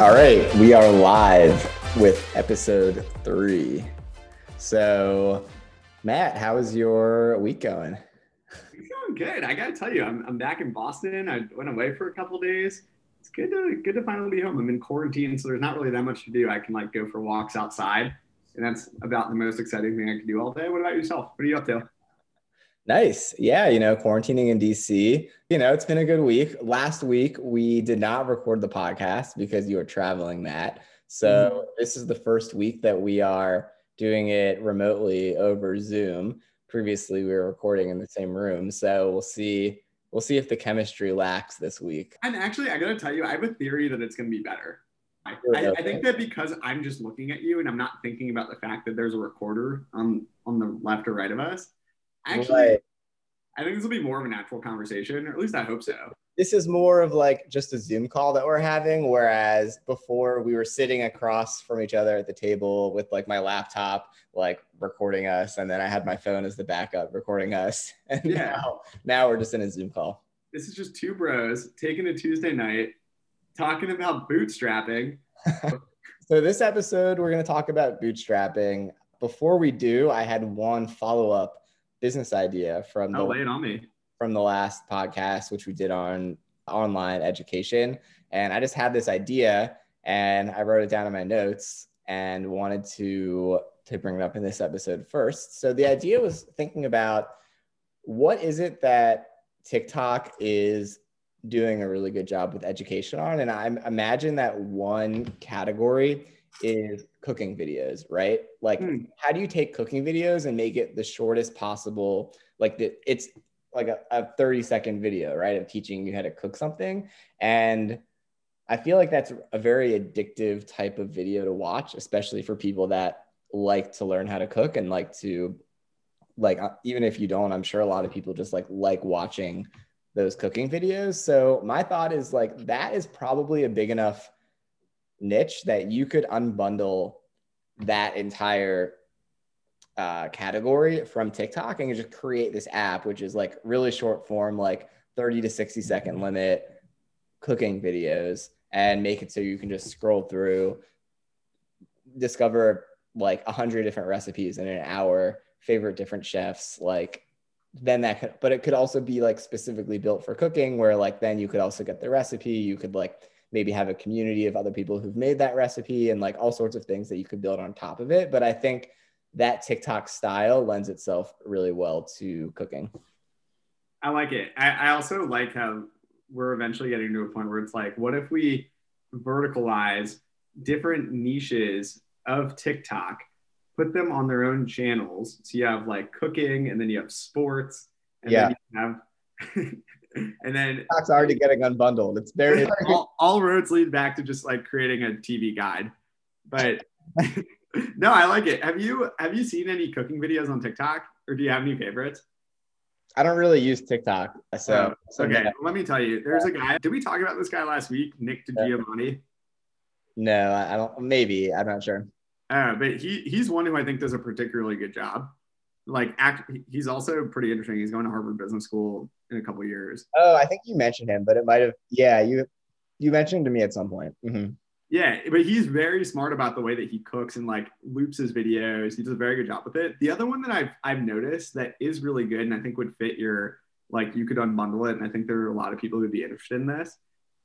All right, we are live with episode three. So, Matt, how is your week going? It's going good. I gotta tell you, I'm, I'm back in Boston. I went away for a couple days. It's good to good to finally be home. I'm in quarantine, so there's not really that much to do. I can like go for walks outside, and that's about the most exciting thing I can do all day. What about yourself? What are you up to? Nice. Yeah, you know, quarantining in DC, you know, it's been a good week. Last week, we did not record the podcast because you were traveling, Matt. So mm-hmm. this is the first week that we are doing it remotely over Zoom. Previously, we were recording in the same room. So we'll see. We'll see if the chemistry lacks this week. And actually, I gotta tell you, I have a theory that it's gonna be better. I, I, I, think that because I'm just looking at you and I'm not thinking about the fact that there's a recorder on on the left or right of us, Actually, right. I think this will be more of a natural conversation, or at least I hope so. This is more of like just a Zoom call that we're having, whereas before we were sitting across from each other at the table with like my laptop, like recording us, and then I had my phone as the backup recording us. And yeah. now, now we're just in a Zoom call. This is just two bros taking a Tuesday night, talking about bootstrapping. so this episode, we're going to talk about bootstrapping. Before we do, I had one follow up business idea from oh, the, lay it on me. from the last podcast, which we did on online education. And I just had this idea and I wrote it down in my notes and wanted to to bring it up in this episode first. So the idea was thinking about what is it that TikTok is doing a really good job with education on and I imagine that one category is cooking videos, right? Like, mm. how do you take cooking videos and make it the shortest possible? Like, the, it's like a, a 30 second video, right? Of teaching you how to cook something. And I feel like that's a very addictive type of video to watch, especially for people that like to learn how to cook and like to, like, uh, even if you don't, I'm sure a lot of people just like like watching those cooking videos. So my thought is like that is probably a big enough niche that you could unbundle that entire uh, category from TikTok and just create this app, which is like really short form, like 30 to 60 second limit cooking videos and make it so you can just scroll through, discover like a hundred different recipes in an hour, favorite different chefs, like then that could, but it could also be like specifically built for cooking where like then you could also get the recipe, you could like maybe have a community of other people who've made that recipe and like all sorts of things that you could build on top of it. But I think that TikTok style lends itself really well to cooking. I like it. I, I also like how we're eventually getting to a point where it's like, what if we verticalize different niches of TikTok, put them on their own channels? So you have like cooking, and then you have sports, and yeah. then you have and then it's already getting unbundled. It's very all, all, roads lead back to just like creating a TV guide. But no, I like it. Have you have you seen any cooking videos on TikTok, or do you have any favorites? I don't really use TikTok, so, oh, okay. Let me tell you, there's a guy. Did we talk about this guy last week, Nick DiGiovanni? No, I don't. Maybe I'm not sure. Uh, but he he's one who I think does a particularly good job like act he's also pretty interesting he's going to harvard business school in a couple years oh i think you mentioned him but it might have yeah you you mentioned to me at some point mm-hmm. yeah but he's very smart about the way that he cooks and like loops his videos he does a very good job with it the other one that i've i've noticed that is really good and i think would fit your like you could unbundle it and i think there are a lot of people who'd be interested in this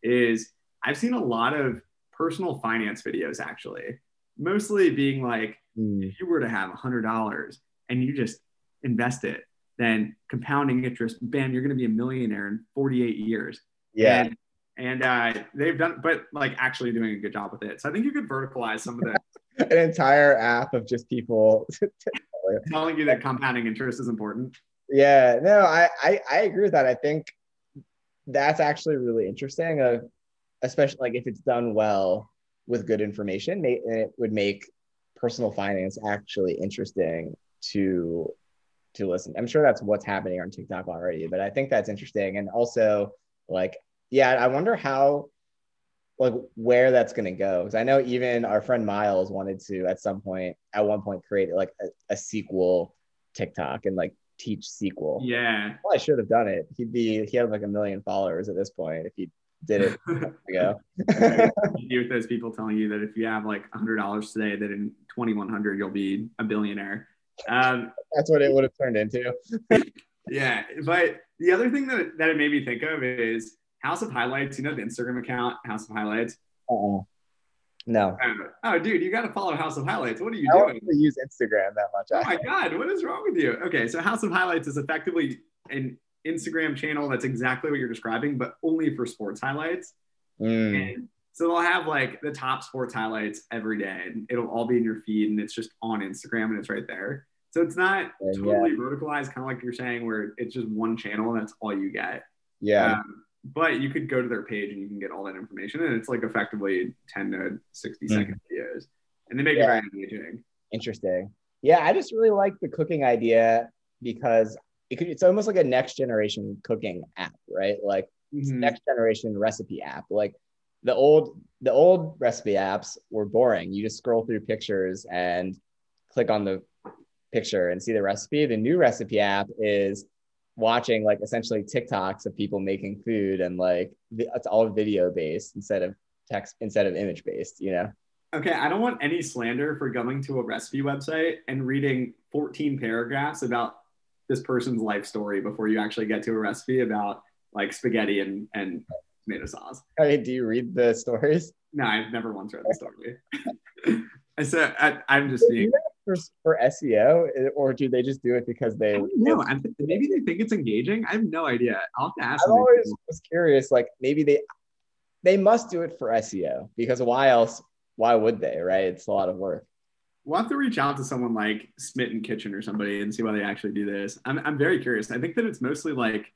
is i've seen a lot of personal finance videos actually mostly being like mm. if you were to have a hundred dollars and you just invest it, then compounding interest, bam, you're going to be a millionaire in 48 years. Yeah. And, and uh, they've done, but like actually doing a good job with it. So I think you could verticalize some of the an entire app of just people telling you that compounding interest is important. Yeah, no, I, I, I agree with that. I think that's actually really interesting. Uh, especially like if it's done well with good information, it would make personal finance actually interesting to to listen. I'm sure that's what's happening on TikTok already, but I think that's interesting. And also, like, yeah, I wonder how, like, where that's going to go. Because I know even our friend Miles wanted to, at some point, at one point, create like a, a SQL TikTok and like teach SQL. Yeah. Well, I should have done it. He'd be, he had like a million followers at this point if he did it ago. you with those people telling you that if you have like hundred dollars today, that in 2100 you'll be a billionaire. Um, That's what it would have turned into. yeah, but the other thing that that it made me think of is House of Highlights. You know the Instagram account House of Highlights. Uh-uh. No. Oh, oh, dude, you got to follow House of Highlights. What are you I doing? I don't really use Instagram that much. Oh my god, what is wrong with you? Okay, so House of Highlights is effectively an Instagram channel that's exactly what you're describing, but only for sports highlights. Mm. And so they'll have like the top sports highlights every day, and it'll all be in your feed, and it's just on Instagram, and it's right there. So it's not Yeah. totally verticalized, kind of like you're saying, where it's just one channel and that's all you get. Yeah. Um, but you could go to their page and you can get all that information, and it's like effectively 10 to 60 Mhm. second videos, and they make Yeah. it very engaging. Interesting. Yeah, I just really like the cooking idea because it could, it's almost like a next generation cooking app, right? Like Mhm. next generation recipe app. Like the old the old recipe apps were boring. You just scroll through pictures and click on the picture and see the recipe. The new recipe app is watching like essentially TikToks of people making food and like it's all video based instead of text instead of image based, you know. Okay, I don't want any slander for going to a recipe website and reading 14 paragraphs about this person's life story before you actually get to a recipe about like spaghetti and, and tomato sauce. I mean, do you read the stories? No, I've never once read the story. and so I, I'm just being. for, for SEO, eh, or do they just do it because they? No, maybe they think it's engaging. I have no idea. I'll have to ask them. always was curious. Like maybe they they must do it for SEO because why else? Why would they? Right? It's a lot of work. We'll have to reach out to someone like Smitten Kitchen or somebody and see why they actually do this. I'm, I'm very curious. I think that it's mostly like,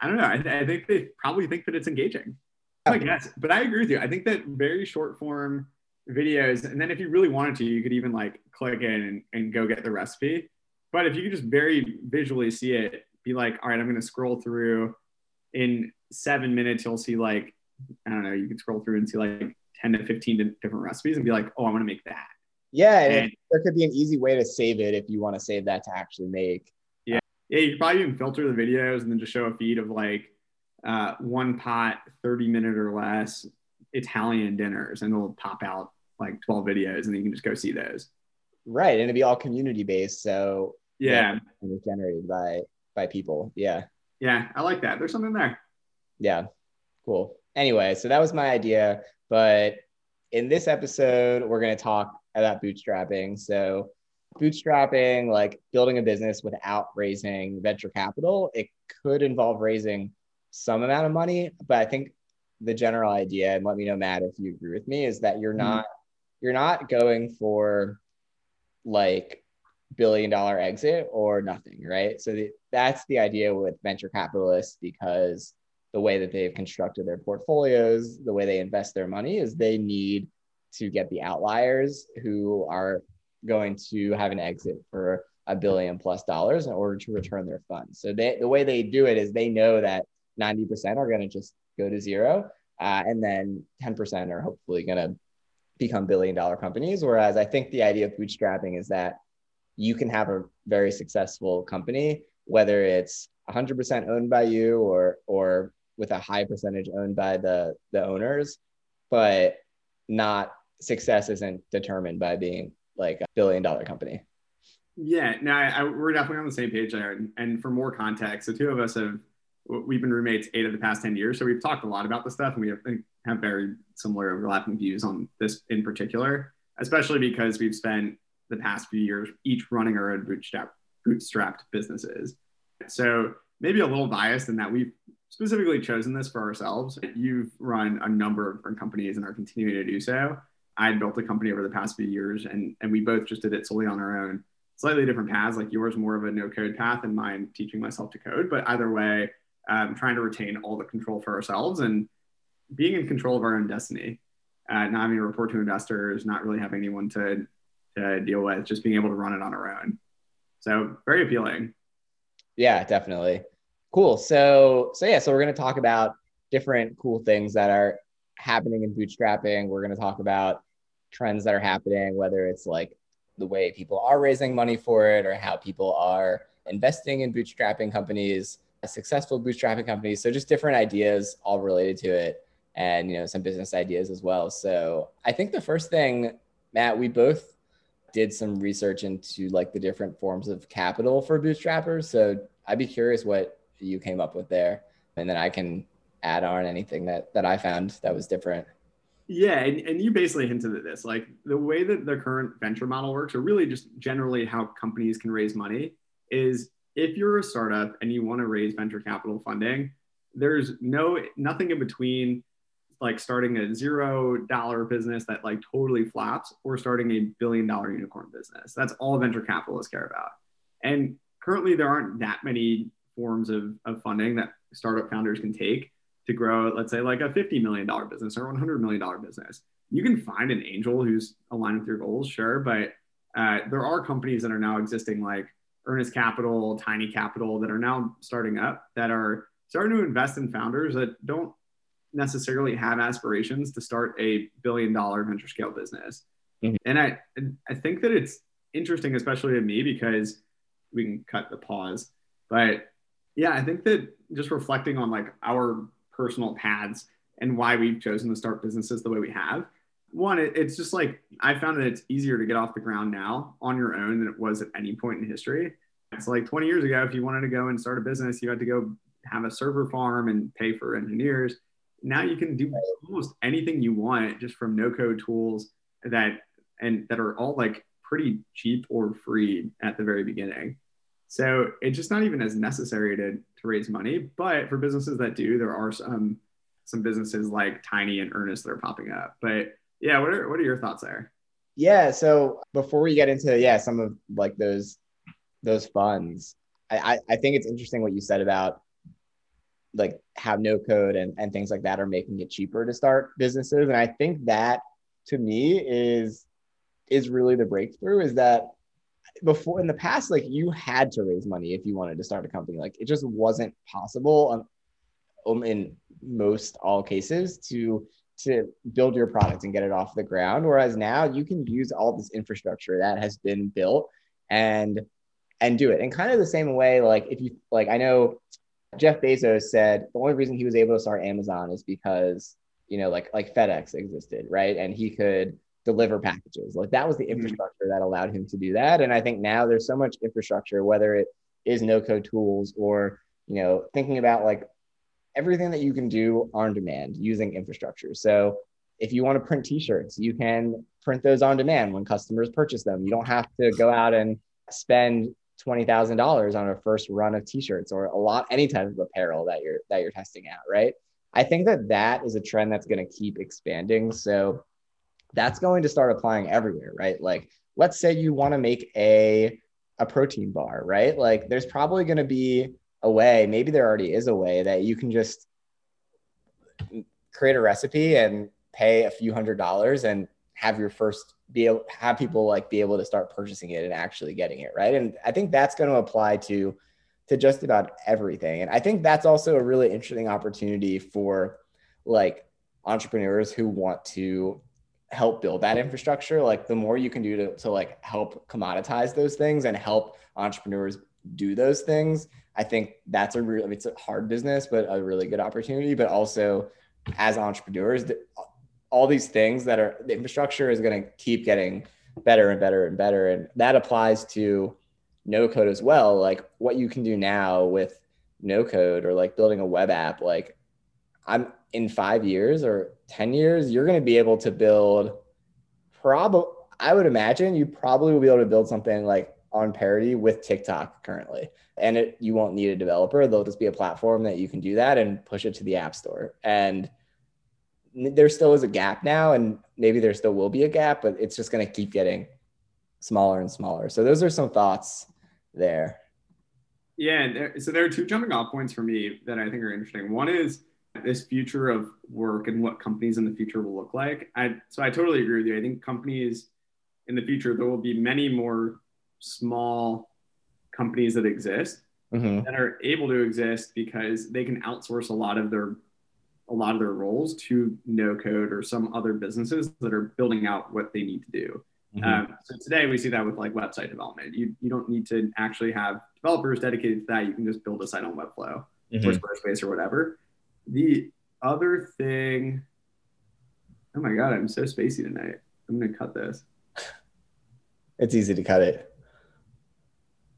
I don't know. I, I think they probably think that it's engaging. I guess, but I agree with you. I think that very short form videos, and then if you really wanted to, you could even like click in and, and go get the recipe. But if you could just very visually see it, be like, all right, I'm going to scroll through in seven minutes, you'll see like, I don't know, you could scroll through and see like 10 to 15 different recipes and be like, oh, I want to make that. Yeah, and And- there could be an easy way to save it if you want to save that to actually make. Yeah, you could probably even filter the videos and then just show a feed of like uh, one pot, 30 minute or less Italian dinners, and it'll pop out like 12 videos, and you can just go see those. Right, and it'd be all community based, so Yeah, and it's generated by by people. Yeah, yeah, I like that. There's something there. yeah, cool. Anyway, so that was my idea, but in this episode, we're going to talk about bootstrapping. So, bootstrapping, like building a business without raising venture capital, it could involve raising some amount of money, but I think the general idea, and let me know, Matt, if you agree with me, is that you're Mhm. not you're not going for like billion dollar exit or nothing, right? So the, that's the idea with venture capitalists because the way that they've constructed their portfolios, the way they invest their money is they need to get the outliers who are going to have an exit for a billion plus dollars in order to return their funds. So they, the way they do it is they know that 90% are going to just go to zero. Uh, and then 10% are hopefully going to become billion dollar companies. Whereas I think the idea of bootstrapping is that you can have a very successful company, whether it's 100% owned by you or, or with a high percentage owned by the, the owners, but not success isn't determined by being like a billion dollar company. Yeah, no, I, I, we're definitely on the same page there. And, for more context, the two of us have we've been roommates eight of the past 10 years. So we've talked a lot about this stuff and we have, have very similar overlapping views on this in particular, especially because we've spent the past few years each running our own bootstrap, bootstrapped businesses. So maybe a little biased in that we've specifically chosen this for ourselves. You've run a number of different companies and are continuing to do so. I had built a company over the past few years and, and we both just did it solely on our own. Slightly different paths, like yours more of a no code path and mine teaching myself to code. But either way, um, trying to retain all the control for ourselves and being in control of our own destiny, uh, not having to report to investors, not really having anyone to, to deal with, just being able to run it on our own. So very appealing. Yeah, definitely. Cool. So, so yeah, so we're going to talk about different cool things that are happening in bootstrapping. We're going to talk about trends that are happening, whether it's like the way people are raising money for it or how people are investing in bootstrapping companies. successful bootstrapping companies. So just different ideas all related to it and you know some business ideas as well. So I think the first thing, Matt, we both did some research into like the different forms of capital for bootstrappers. So I'd be curious what you came up with there. And then I can add on anything that that I found that was different. Yeah, and, and you basically hinted at this. Like the way that the current venture model works, or really just generally how companies can raise money, is if you're a startup and you want to raise venture capital funding, there's no nothing in between like starting a zero dollar business that like totally flops or starting a billion dollar unicorn business. That's all venture capitalists care about. And currently there aren't that many forms of, of funding that startup founders can take to grow, let's say, like a $50 million business or $100 million business. You can find an angel who's aligned with your goals, sure, but uh, there are companies that are now existing like Earnest Capital, Tiny Capital that are now starting up that are starting to invest in founders that don't necessarily have aspirations to start a billion dollar venture scale business. Mm-hmm. And I I think that it's interesting, especially to me, because we can cut the pause. But yeah, I think that just reflecting on like our personal paths and why we've chosen to start businesses the way we have. One, it, it's just like I found that it's easier to get off the ground now on your own than it was at any point in history. It's like 20 years ago, if you wanted to go and start a business, you had to go have a server farm and pay for engineers. Now you can do almost anything you want just from no code tools that and that are all like pretty cheap or free at the very beginning. So it's just not even as necessary to, to raise money. But for businesses that do, there are some um, some businesses like Tiny and Earnest that are popping up. But yeah, what are what are your thoughts there? Yeah. So before we get into yeah some of like those those funds, I, I, think it's interesting what you said about like how no code and, and things like that are making it cheaper to start businesses. And I think that to me is is really the breakthrough is that before in the past, like you had to raise money if you wanted to start a company. Like it just wasn't possible um, in most all cases to to build your product and get it off the ground. Whereas now you can use all this infrastructure that has been built and and do it. And kind of the same way, like if you like, I know Jeff Bezos said the only reason he was able to start Amazon is because you know like like FedEx existed, right? And he could deliver packages. Like that was the mm-hmm. infrastructure that allowed him to do that. And I think now there's so much infrastructure, whether it is no code tools or you know thinking about like everything that you can do on demand using infrastructure. So if you want to print t-shirts, you can print those on demand when customers purchase them. You don't have to go out and spend $20,000 on a first run of t-shirts or a lot any type of apparel that you're that you're testing out, right? I think that that is a trend that's going to keep expanding. So that's going to start applying everywhere, right? Like let's say you want to make a a protein bar, right? Like there's probably going to be a way, maybe there already is a way that you can just create a recipe and pay a few hundred dollars and have your first be able have people like be able to start purchasing it and actually getting it right and i think that's going to apply to to just about everything and i think that's also a really interesting opportunity for like entrepreneurs who want to help build that infrastructure like the more you can do to, to like help commoditize those things and help entrepreneurs do those things i think that's a real it's a hard business but a really good opportunity. But also as entrepreneurs all these things that are the infrastructure is going to keep getting better and better and better. And that applies to no code as well. Like what you can do now with no code or like building a web app like i'm in 5 years or 10 years you're going to be able to build probably i would imagine you probably will be able to build something like on parity with TikTok currently. And it, you won't need a developer. There'll just be a platform that you can do that and push it to the app store. And there still is a gap now, and maybe there still will be a gap, but it's just going to keep getting smaller and smaller. So those are some thoughts there. Yeah, there, so there are two jumping off points for me that I think are interesting. One is this future of work and what companies in the future will look like. I so I totally agree with you. I think companies in the future there will be many more small companies that exist mm-hmm. that are able to exist because they can outsource a lot of their a lot of their roles to no code or some other businesses that are building out what they need to do. Mm-hmm. Um, so today we see that with like website development. You you don't need to actually have developers dedicated to that. You can just build a site on Webflow mm-hmm. or Squarespace or whatever. The other thing, oh my god, I'm so spacey tonight. I'm gonna cut this. It's easy to cut it.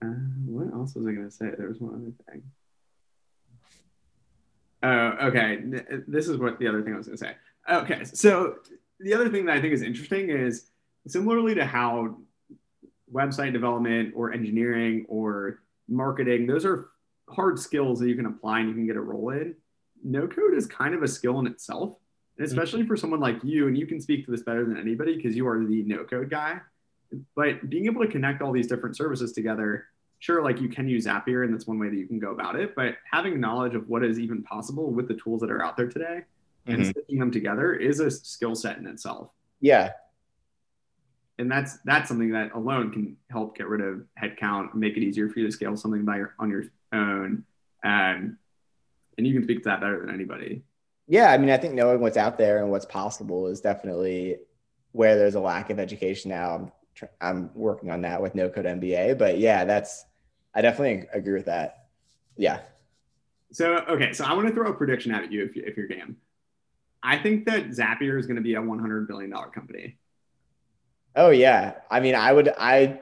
Uh, what else was I gonna say? There was one other thing. Oh, okay. This is what the other thing I was gonna say. Okay, so the other thing that I think is interesting is similarly to how website development or engineering or marketing, those are hard skills that you can apply and you can get a role in. No code is kind of a skill in itself. And especially for someone like you, and you can speak to this better than anybody because you are the no code guy. But being able to connect all these different services together, sure, like you can use Zapier, and that's one way that you can go about it. But having knowledge of what is even possible with the tools that are out there today and mm-hmm. stitching them together is a skill set in itself. Yeah, and that's that's something that alone can help get rid of headcount, make it easier for you to scale something by your, on your own, and and you can speak to that better than anybody. Yeah, I mean, I think knowing what's out there and what's possible is definitely where there's a lack of education now. I'm I'm working on that with No Code MBA, but yeah, that's I definitely agree with that. Yeah. So okay, so I want to throw a prediction at you if you, if you're game. I think that Zapier is going to be a 100 billion dollar company. Oh yeah. I mean, I would I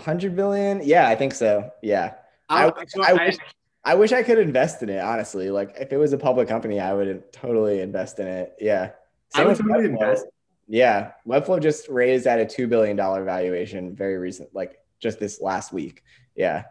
hundred billion. Yeah, I think so. Yeah. I, I, so I, wish, I wish I could invest in it. Honestly, like if it was a public company, I would totally invest in it. Yeah. Same I would totally invest. Yeah, Webflow just raised at a two billion dollar valuation very recent, like just this last week. Yeah.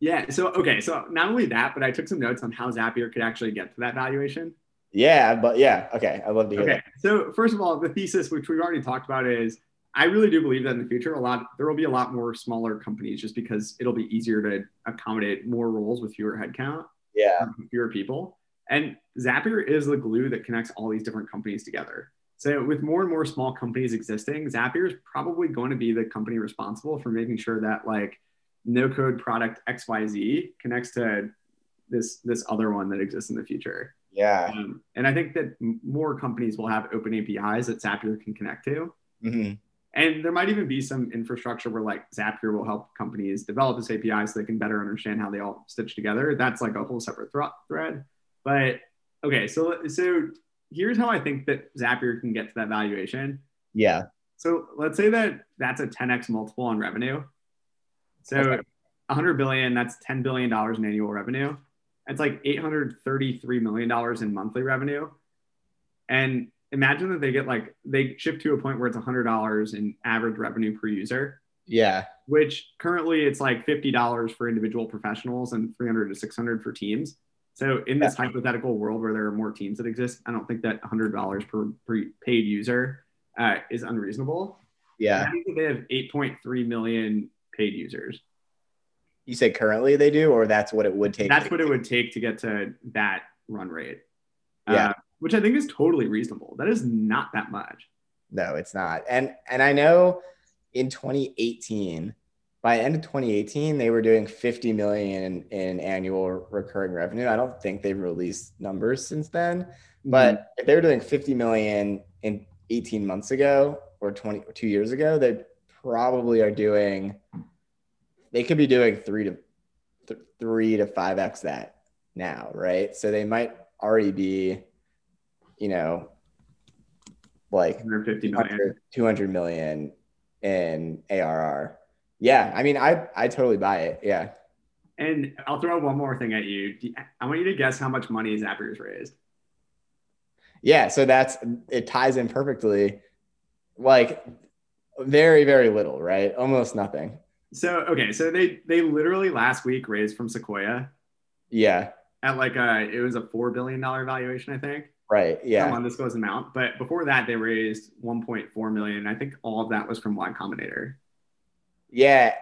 Yeah. So okay. So not only that, but I took some notes on how Zapier could actually get to that valuation. Yeah, but yeah. Okay, I'd love to hear. Okay. That. So first of all, the thesis, which we've already talked about, is I really do believe that in the future, a lot there will be a lot more smaller companies just because it'll be easier to accommodate more roles with fewer headcount. Yeah, fewer people. And Zapier is the glue that connects all these different companies together. So with more and more small companies existing, Zapier is probably going to be the company responsible for making sure that like no code product XYZ connects to this this other one that exists in the future. Yeah. Um, and I think that more companies will have open APIs that Zapier can connect to. Mm-hmm. And there might even be some infrastructure where like Zapier will help companies develop this API so they can better understand how they all stitch together. That's like a whole separate th- thread. But okay, so so here's how I think that Zapier can get to that valuation. Yeah. So let's say that that's a 10x multiple on revenue. So okay. 100 billion, that's 10 billion dollars in annual revenue. It's like 833 million dollars in monthly revenue. And imagine that they get like they shift to a point where it's $100 in average revenue per user. Yeah. Which currently it's like $50 for individual professionals and 300 to 600 for teams. So in this yeah. hypothetical world where there are more teams that exist, I don't think that $100 per, per paid user uh, is unreasonable. Yeah. I think they have 8.3 million paid users. You say currently they do, or that's what it would take? That's what it would take to get to that run rate. Yeah. Uh, which I think is totally reasonable. That is not that much. No, it's not. And and I know in 2018, by end of 2018, they were doing 50 million in, in annual recurring revenue. I don't think they've released numbers since then, but mm-hmm. if they were doing 50 million in 18 months ago or 20 or two years ago, they probably are doing. They could be doing three to th- three to five x that now, right? So they might already be you know, like 150 million. 200 million in ARR. Yeah, I mean, I I totally buy it. Yeah. And I'll throw one more thing at you. I want you to guess how much money Zapier's raised. Yeah, so that's it ties in perfectly. Like very very little, right? Almost nothing. So okay, so they they literally last week raised from Sequoia. Yeah. At like a it was a four billion dollar valuation, I think. Right. Yeah. Undisclosed amount. But before that, they raised 1.4 million. I think all of that was from Y Combinator. Yeah.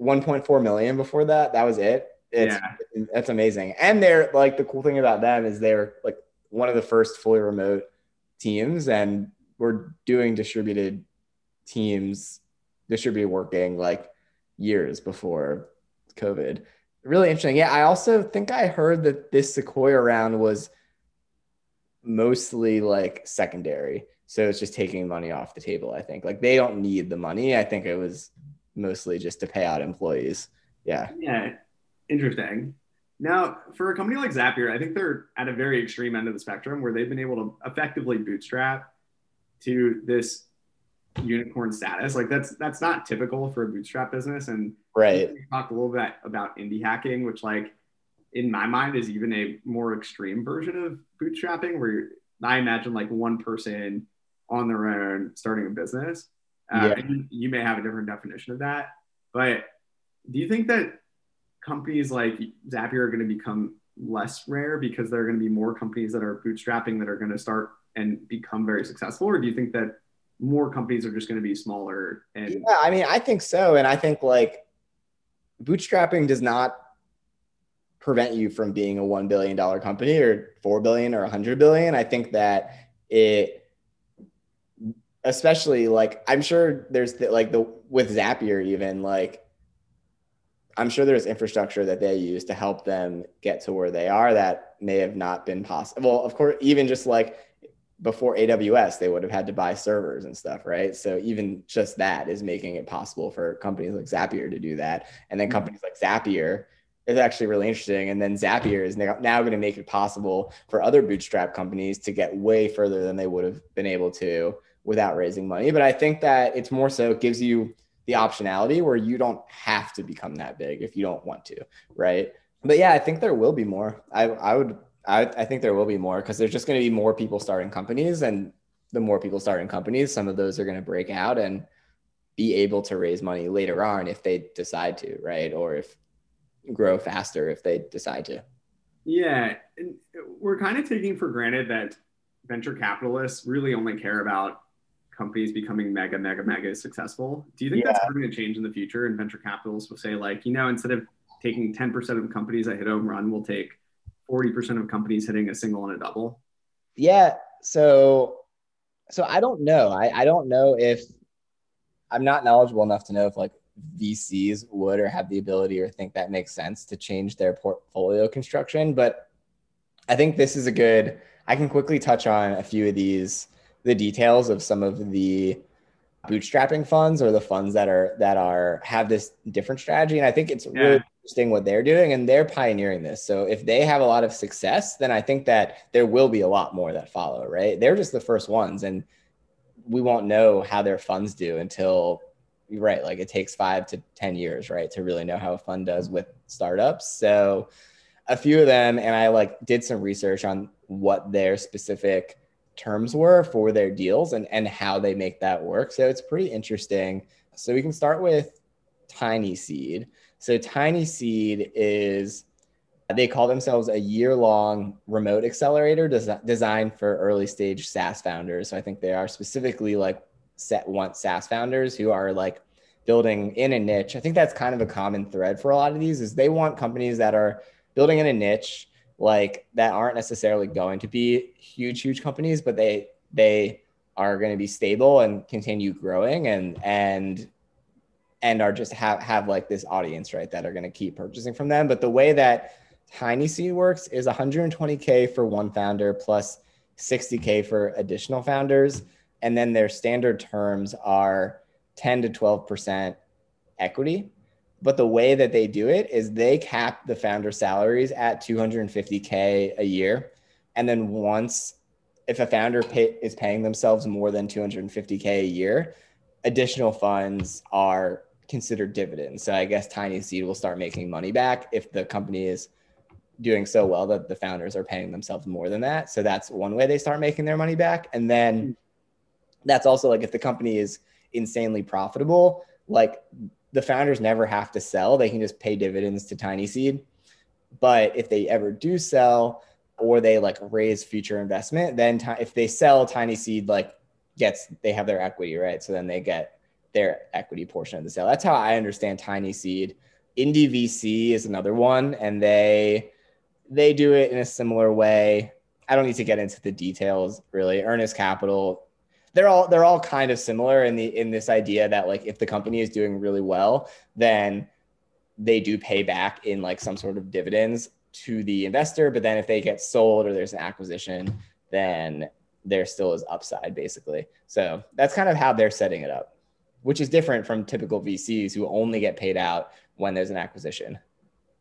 1.4 million before that. That was it. It's, yeah. That's amazing. And they're like the cool thing about them is they're like one of the first fully remote teams and we're doing distributed teams, distributed working like years before COVID. Really interesting. Yeah. I also think I heard that this Sequoia round was mostly like secondary. So it's just taking money off the table, I think. Like they don't need the money. I think it was mostly just to pay out employees. Yeah. Yeah. Interesting. Now, for a company like Zapier, I think they're at a very extreme end of the spectrum where they've been able to effectively bootstrap to this unicorn status. Like that's that's not typical for a bootstrap business. And right. We talked a little bit about indie hacking, which like in my mind is even a more extreme version of bootstrapping where I imagine like one person on their own starting a business. Uh, yeah. you, you may have a different definition of that, but do you think that companies like Zapier are going to become less rare because there are going to be more companies that are bootstrapping that are going to start and become very successful, or do you think that more companies are just going to be smaller? And yeah, I mean, I think so, and I think like bootstrapping does not prevent you from being a one billion dollar company or four billion or a hundred billion. I think that it especially like I'm sure there's the, like the with Zapier even like I'm sure there's infrastructure that they use to help them get to where they are that may have not been possible. Well, of course, even just like before AWS, they would have had to buy servers and stuff, right? So even just that is making it possible for companies like Zapier to do that. And then mm-hmm. companies like Zapier is actually really interesting. And then Zapier is now, going to make it possible for other bootstrap companies to get way further than they would have been able to without raising money. But I think that it's more so it gives you the optionality where you don't have to become that big if you don't want to, right? But yeah, I think there will be more. I I would I, I think there will be more because there's just going to be more people starting companies, and the more people starting companies, some of those are going to break out and be able to raise money later on if they decide to, right? Or if grow faster if they decide to. Yeah, and we're kind of taking for granted that venture capitalists really only care about companies becoming mega, mega, mega successful. Do you think yeah. that's going to change in the future? And venture capitalists will say, like, you know, instead of taking 10% of companies that hit home run, we'll take 40% of companies hitting a single and a double? Yeah. So, so I don't know. I, I don't know if I'm not knowledgeable enough to know if like VCs would or have the ability or think that makes sense to change their portfolio construction. But I think this is a good, I can quickly touch on a few of these the details of some of the bootstrapping funds or the funds that are that are have this different strategy and i think it's yeah. really interesting what they're doing and they're pioneering this so if they have a lot of success then i think that there will be a lot more that follow right they're just the first ones and we won't know how their funds do until right like it takes five to ten years right to really know how a fund does with startups so a few of them and i like did some research on what their specific terms were for their deals and, and how they make that work. So it's pretty interesting. So we can start with Tiny Seed. So Tiny Seed is they call themselves a year-long remote accelerator des- designed for early stage SaaS founders. So I think they are specifically like set want SaaS founders who are like building in a niche. I think that's kind of a common thread for a lot of these is they want companies that are building in a niche like that aren't necessarily going to be huge huge companies but they they are going to be stable and continue growing and and and are just have have like this audience right that are going to keep purchasing from them but the way that tiny seed works is 120k for one founder plus 60k for additional founders and then their standard terms are 10 to 12% equity but the way that they do it is they cap the founder salaries at 250K a year. And then once, if a founder pay, is paying themselves more than 250K a year, additional funds are considered dividends. So I guess Tiny Seed will start making money back if the company is doing so well that the founders are paying themselves more than that. So that's one way they start making their money back. And then hmm. That's also like if the company is insanely profitable, like the founders never have to sell. They can just pay dividends to Tiny Seed. But if they ever do sell or they like raise future investment, then t- if they sell Tiny Seed, like gets, they have their equity, right? So then they get their equity portion of the sale. That's how I understand Tiny Seed. Indie VC is another one, and they they do it in a similar way. I don't need to get into the details really. Earnest Capital they're all they're all kind of similar in the in this idea that like if the company is doing really well, then they do pay back in like some sort of dividends to the investor. But then if they get sold or there's an acquisition, then there still is upside basically. So that's kind of how they're setting it up, which is different from typical VCs who only get paid out when there's an acquisition.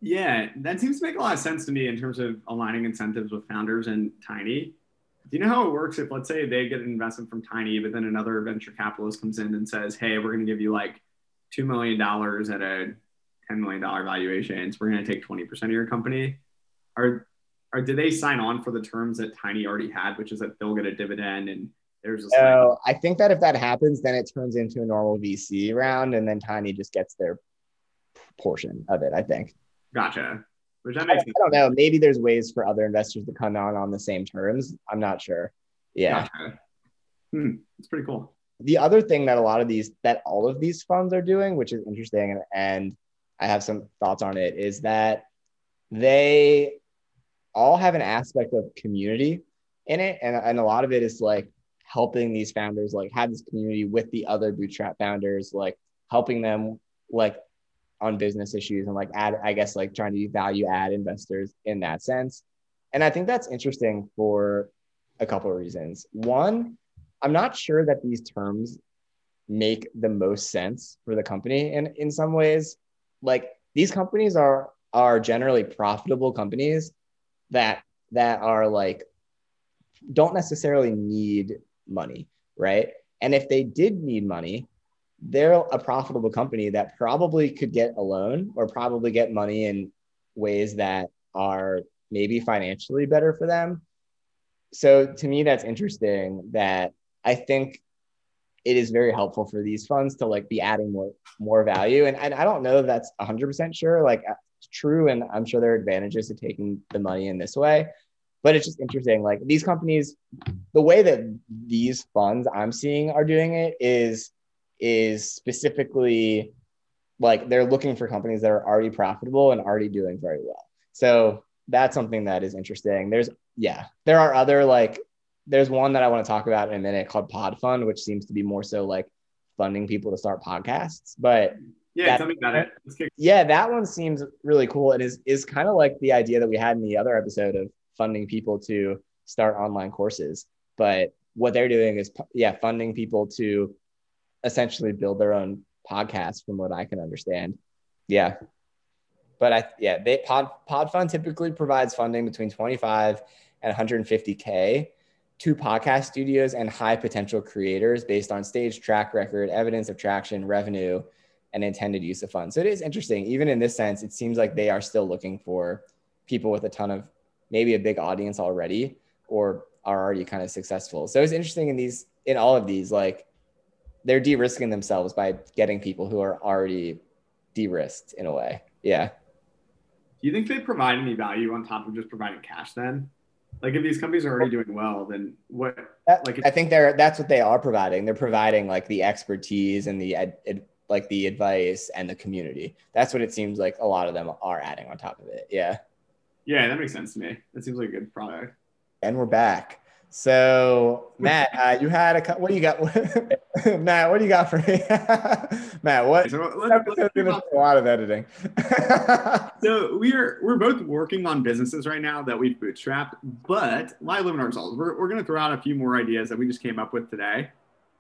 Yeah, that seems to make a lot of sense to me in terms of aligning incentives with founders and Tiny. Do you know how it works if, let's say, they get an investment from Tiny, but then another venture capitalist comes in and says, hey, we're going to give you like $2 million at a $10 million valuation. So we're going to take 20% of your company. Are, are, do they sign on for the terms that Tiny already had, which is that they'll get a dividend and there's a. Oh, I think that if that happens, then it turns into a normal VC round and then Tiny just gets their portion of it, I think. Gotcha. Which that makes I, I don't know. Maybe there's ways for other investors to come on on the same terms. I'm not sure. Yeah. Gotcha. Hmm. It's pretty cool. The other thing that a lot of these, that all of these funds are doing, which is interesting, and, and I have some thoughts on it, is that they all have an aspect of community in it. And, and a lot of it is like helping these founders like have this community with the other bootstrap founders, like helping them like on business issues and like add, I guess, like trying to value add investors in that sense. And I think that's interesting for a couple of reasons. One, I'm not sure that these terms make the most sense for the company And in some ways. Like these companies are are generally profitable companies that that are like don't necessarily need money, right? And if they did need money, they're a profitable company that probably could get a loan or probably get money in ways that are maybe financially better for them. So to me, that's interesting that I think it is very helpful for these funds to like be adding more more value. And, and I don't know if that's 100% sure, like uh, it's true. And I'm sure there are advantages to taking the money in this way. But it's just interesting. Like these companies, the way that these funds I'm seeing are doing it is is specifically like they're looking for companies that are already profitable and already doing very well. So that's something that is interesting. There's yeah, there are other like there's one that I want to talk about in a minute called Pod Fund, which seems to be more so like funding people to start podcasts. But yeah, that, tell me about it. Yeah, that one seems really cool. It is is kind of like the idea that we had in the other episode of funding people to start online courses. But what they're doing is yeah, funding people to essentially build their own podcast from what I can understand. Yeah. But I yeah, they pod pod fund typically provides funding between 25 and 150k to podcast studios and high potential creators based on stage track record, evidence of traction, revenue, and intended use of funds. So it is interesting. Even in this sense, it seems like they are still looking for people with a ton of maybe a big audience already or are already kind of successful. So it's interesting in these in all of these like they're de-risking themselves by getting people who are already de-risked in a way. Yeah. Do you think they provide any value on top of just providing cash then? Like if these companies are already doing well, then what? That, like I think they're that's what they are providing. They're providing like the expertise and the ed, ed, like the advice and the community. That's what it seems like a lot of them are adding on top of it. Yeah. Yeah, that makes sense to me. That seems like a good product. And we're back. So Matt, uh, you had a what do you got? Matt, what do you got for me? Matt, what? So let's, let's a lot of editing. so we're we're both working on businesses right now that we've bootstrapped, but why limit ourselves? We're we're going to throw out a few more ideas that we just came up with today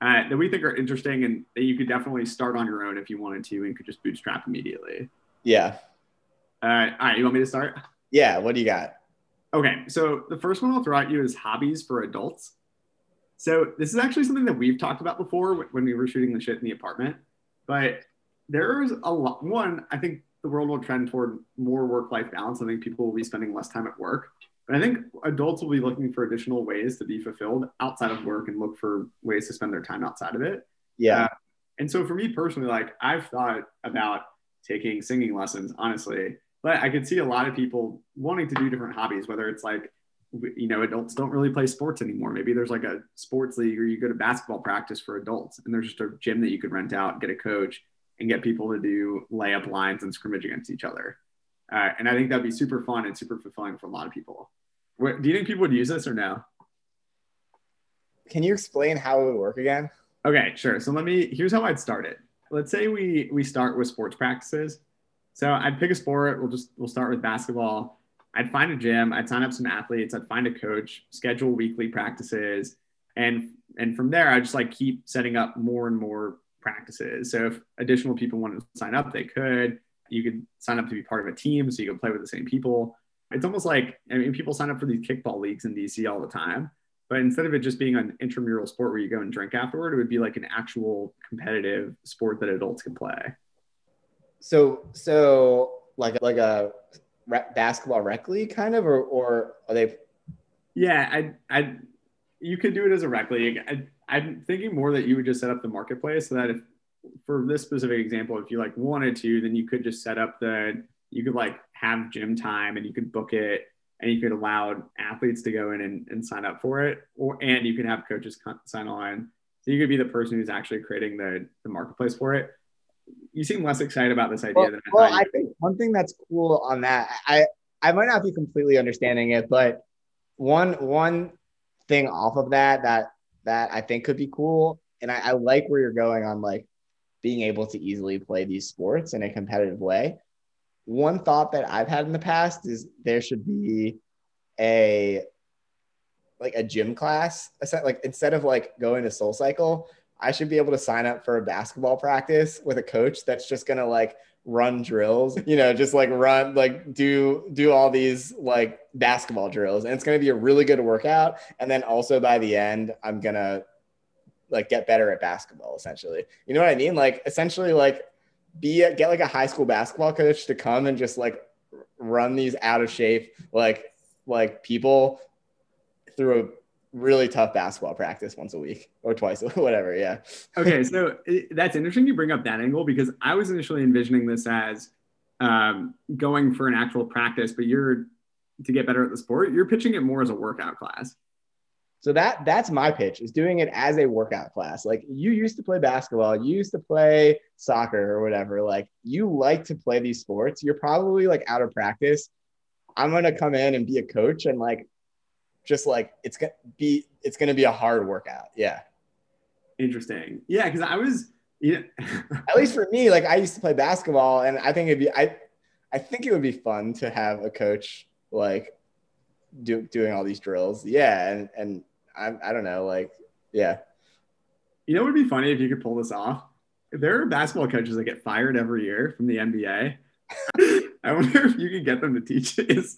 uh, that we think are interesting and that you could definitely start on your own if you wanted to and could just bootstrap immediately. Yeah. Uh, all right. You want me to start? Yeah. What do you got? Okay, so the first one I'll throw at you is hobbies for adults. So this is actually something that we've talked about before when we were shooting the shit in the apartment. But there's a lot. One, I think the world will trend toward more work-life balance. I think people will be spending less time at work. But I think adults will be looking for additional ways to be fulfilled outside of work and look for ways to spend their time outside of it. Yeah. Uh, and so for me personally, like I've thought about taking singing lessons, honestly, but I could see a lot of people wanting to do different hobbies, whether it's like, you know, adults don't really play sports anymore. Maybe there's like a sports league or you go to basketball practice for adults and there's just a gym that you could rent out, get a coach and get people to do layup lines and scrimmage against each other. Uh, and I think that'd be super fun and super fulfilling for a lot of people. What, do you think people would use this or no? Can you explain how it would work again? Okay, sure. So let me, here's how I'd start it. Let's say we, we start with sports practices so I'd pick a sport. We'll just we'll start with basketball. I'd find a gym. I'd sign up some athletes. I'd find a coach. Schedule weekly practices. and and from there I just like keep setting up more and more practices. So if additional people wanted to sign up, they could. You could sign up to be part of a team, so you could play with the same people. It's almost like I mean, people sign up for these kickball leagues in DC all the time, but instead of it just being an intramural sport where you go and drink afterward, it would be like an actual competitive sport that adults can play. So, so like like a basketball rec league kind of, or or are they? Yeah, I I you could do it as a rec league. I, I'm thinking more that you would just set up the marketplace so that if for this specific example, if you like wanted to, then you could just set up the you could like have gym time and you could book it and you could allow athletes to go in and, and sign up for it or and you could have coaches sign on so you could be the person who's actually creating the, the marketplace for it you seem less excited about this idea well, than I well i think one thing that's cool on that i i might not be completely understanding it but one one thing off of that that that i think could be cool and I, I like where you're going on like being able to easily play these sports in a competitive way. One thought that I've had in the past is there should be a like a gym class like instead of like going to SoulCycle i should be able to sign up for a basketball practice with a coach that's just gonna like run drills you know just like run like do do all these like basketball drills. And it's gonna be a really good workout. And then also by the end i'm gonna like get better at basketball essentially. You know what i mean? Like essentially like be a, get like a high school basketball coach to come and just like run these out of shape like like people through a really tough basketball practice once a week or twice whatever yeah okay so that's interesting you bring up that angle because i was initially envisioning this as um, going for an actual practice but you're to get better at the sport you're pitching it more as a workout class so that that's my pitch is doing it as a workout class. Like you used to play basketball, you used to play soccer or whatever. Like you like to play these sports. You're probably like out of practice. I'm gonna come in and be a coach and like just like it's gonna be it's gonna be a hard workout. Yeah. Interesting. Yeah, because I was yeah. At least for me, like I used to play basketball and I think it'd be I I think it would be fun to have a coach like do, doing all these drills. Yeah, and and I I don't know, like yeah. You know, it would be funny if you could pull this off. There are basketball coaches that get fired every year from the NBA. I wonder if you could get them to teach this.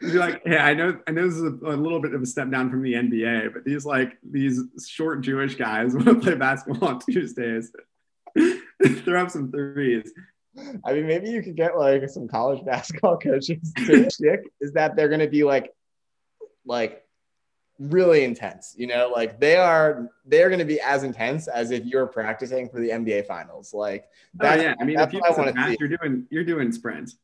Be like, hey, I know, I know this is a, a, little bit of a step down from the NBA, but these like these short Jewish guys want to play basketball on Tuesdays. Throw up some threes. I mean, maybe you could get like some college basketball coaches to stick is that they're going to be like, like really intense. You know, like they are they're going to be as intense as if you're practicing for the NBA finals. Like oh, that's, oh, yeah. I mean, if you I want to see. You're doing you're doing sprints.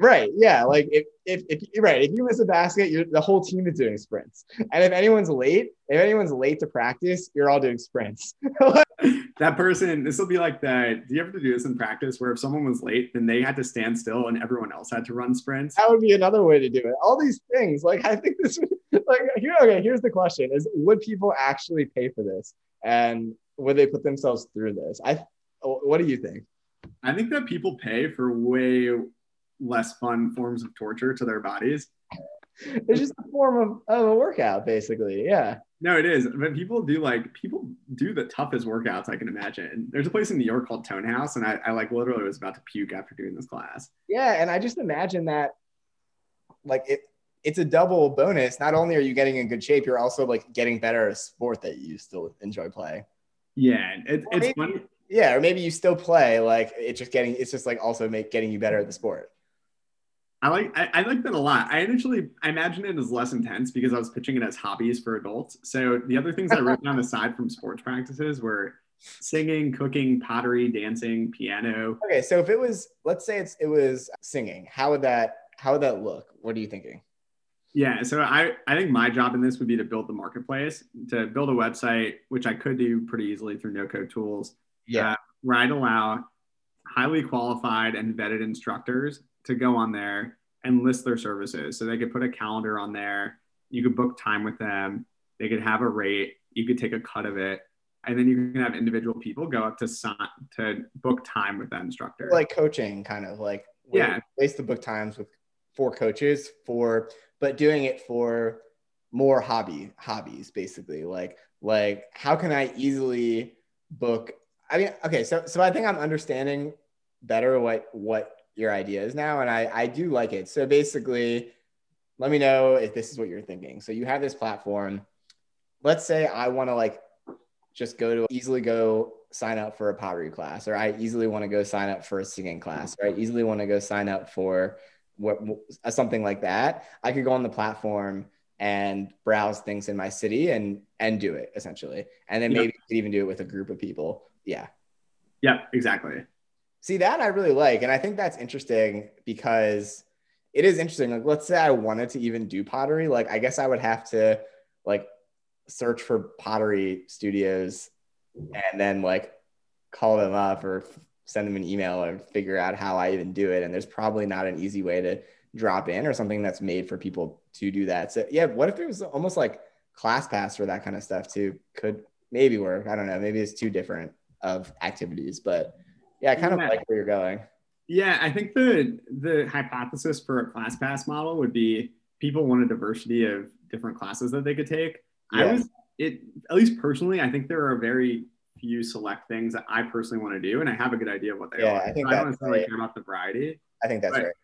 Right. Yeah. Like if if if right, if you miss a basket, you're the whole team is doing sprints. And if anyone's late, if anyone's late to practice, you're all doing sprints. that person, this will be like that. Do you ever do this in practice where if someone was late, then they had to stand still and everyone else had to run sprints? That would be another way to do it. All these things. Like I think this like here, okay, here's the question is would people actually pay for this? And would they put themselves through this? I what do you think? I think that people pay for way less fun forms of torture to their bodies. It's just a form of, of a workout, basically. Yeah. No, it is. But people do like people do the toughest workouts I can imagine. There's a place in New York called Tone House, and I, I like literally was about to puke after doing this class. Yeah, and I just imagine that like it it's a double bonus. Not only are you getting in good shape, you're also like getting better at a sport that you still enjoy playing. Yeah, it, it's maybe, funny. Yeah, or maybe you still play. Like it's just getting it's just like also make getting you better at the sport. I like I, I, like that a lot. I initially I imagined it as less intense because I was pitching it as hobbies for adults. So the other things I wrote down aside from sports practices were singing, cooking, pottery, dancing, piano. Okay, so if it was let's say it's it was singing, how would that how would that look? What are you thinking? Yeah, so I, I think my job in this would be to build the marketplace, to build a website, which I could do pretty easily through no code tools. Yeah. Uh, where I'd allow highly qualified and vetted instructors to go on there and list their services. So they could put a calendar on there. You could book time with them. They could have a rate. You could take a cut of it. And then you can have individual people go up to sign to book time with that instructor. Like coaching, kind of like yeah, place the book times with four coaches for, but doing it for more hobby hobbies basically like like how can i easily book i mean okay so so i think i'm understanding better what what your ideas now and i i do like it. So basically let me know if this is what you're thinking. So you have this platform. Let's say i want to like just go to easily go sign up for a pottery class or i easily want to go sign up for a singing class or i easily want to go sign up for what uh, something like that. I could go on the platform and browse things in my city and and do it essentially. And then maybe even do it with a group of people. Yeah. Yeah exactly see that i really like and i think that's interesting because it is interesting like let's say i wanted to even do pottery like i guess i would have to like search for pottery studios and then like call them up or send them an email and figure out how i even do it and there's probably not an easy way to drop in or something that's made for people to do that. So yeah, what if it was almost like ClassPass for that kind of stuff too? Could maybe work. I don't know. Maybe it's too different of activities, but yeah, I kind yeah. of like where you're going. Yeah, I think the the hypothesis for a ClassPass model would be people want a diversity of different classes that they could take. Yeah. I was it at least personally, I think there are very few select things that I personally want to do, and I have a good idea of what they yeah, are. I think so I don't necessarily right. care about the variety. I think that's but, right.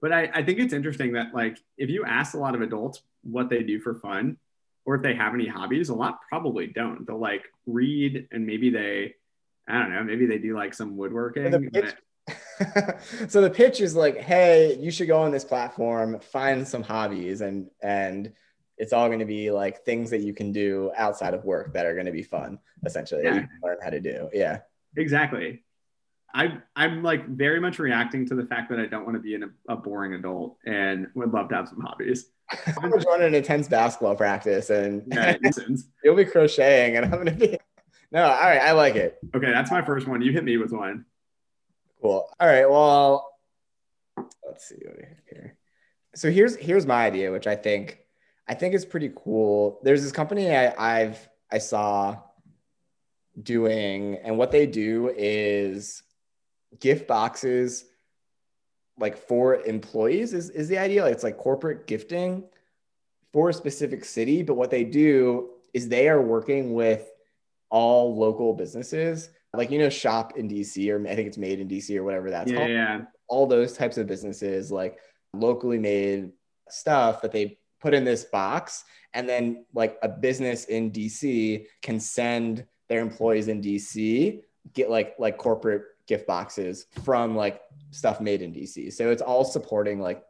But I, I think it's interesting that like if you ask a lot of adults what they do for fun or if they have any hobbies, a lot probably don't. They'll like read and maybe they I don't know, maybe they do like some woodworking. So the, pitch, so the pitch is like, hey, you should go on this platform, find some hobbies and and it's all going to be like things that you can do outside of work that are going to be fun, essentially. Yeah. learn how to do. Yeah. Exactly. I I'm like very much reacting to the fact that I don't want to be in a, boring adult and would love to have some hobbies. I'm gonna join an intense basketball practice and yeah, you'll be crocheting and I'm gonna be no, all right, I like it. Okay, that's my first one. You hit me with one. Cool. All right, well, let's see what we have here. So here's here's my idea, which I think I think is pretty cool. There's this company I, I've I saw doing, and what they do is gift boxes like for employees is, is the idea. Like It's like corporate gifting for a specific city. But what they do is they are working with all local businesses, like, you know, shop in DC, or I think it's made in DC or whatever that's yeah, called. Yeah. All those types of businesses, like locally made stuff that they put in this box. And then, like, a business in DC can send their employees in DC get like like corporate gift boxes from like stuff made in DC. So it's all supporting like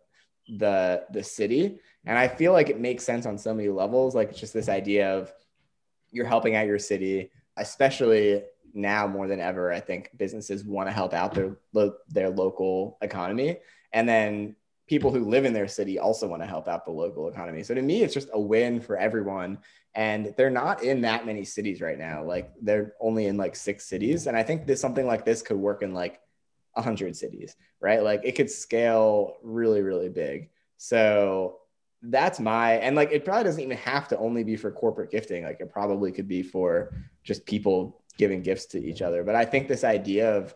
the the city. And I feel like it makes sense on so many levels. Like it's just this idea of you're helping out your city, especially now more than ever. I think businesses want to help out their their local economy, and then people who live in their city also want to help out the local economy. So to me, it's just a win for everyone. And they're not in that many cities right now. Like they're only in like six cities. And I think this something like this could work in like a hundred cities, right? Like it could scale really, really big. So that's my and like it probably doesn't even have to only be for corporate gifting. Like it probably could be for just people giving gifts to each other. But I think this idea of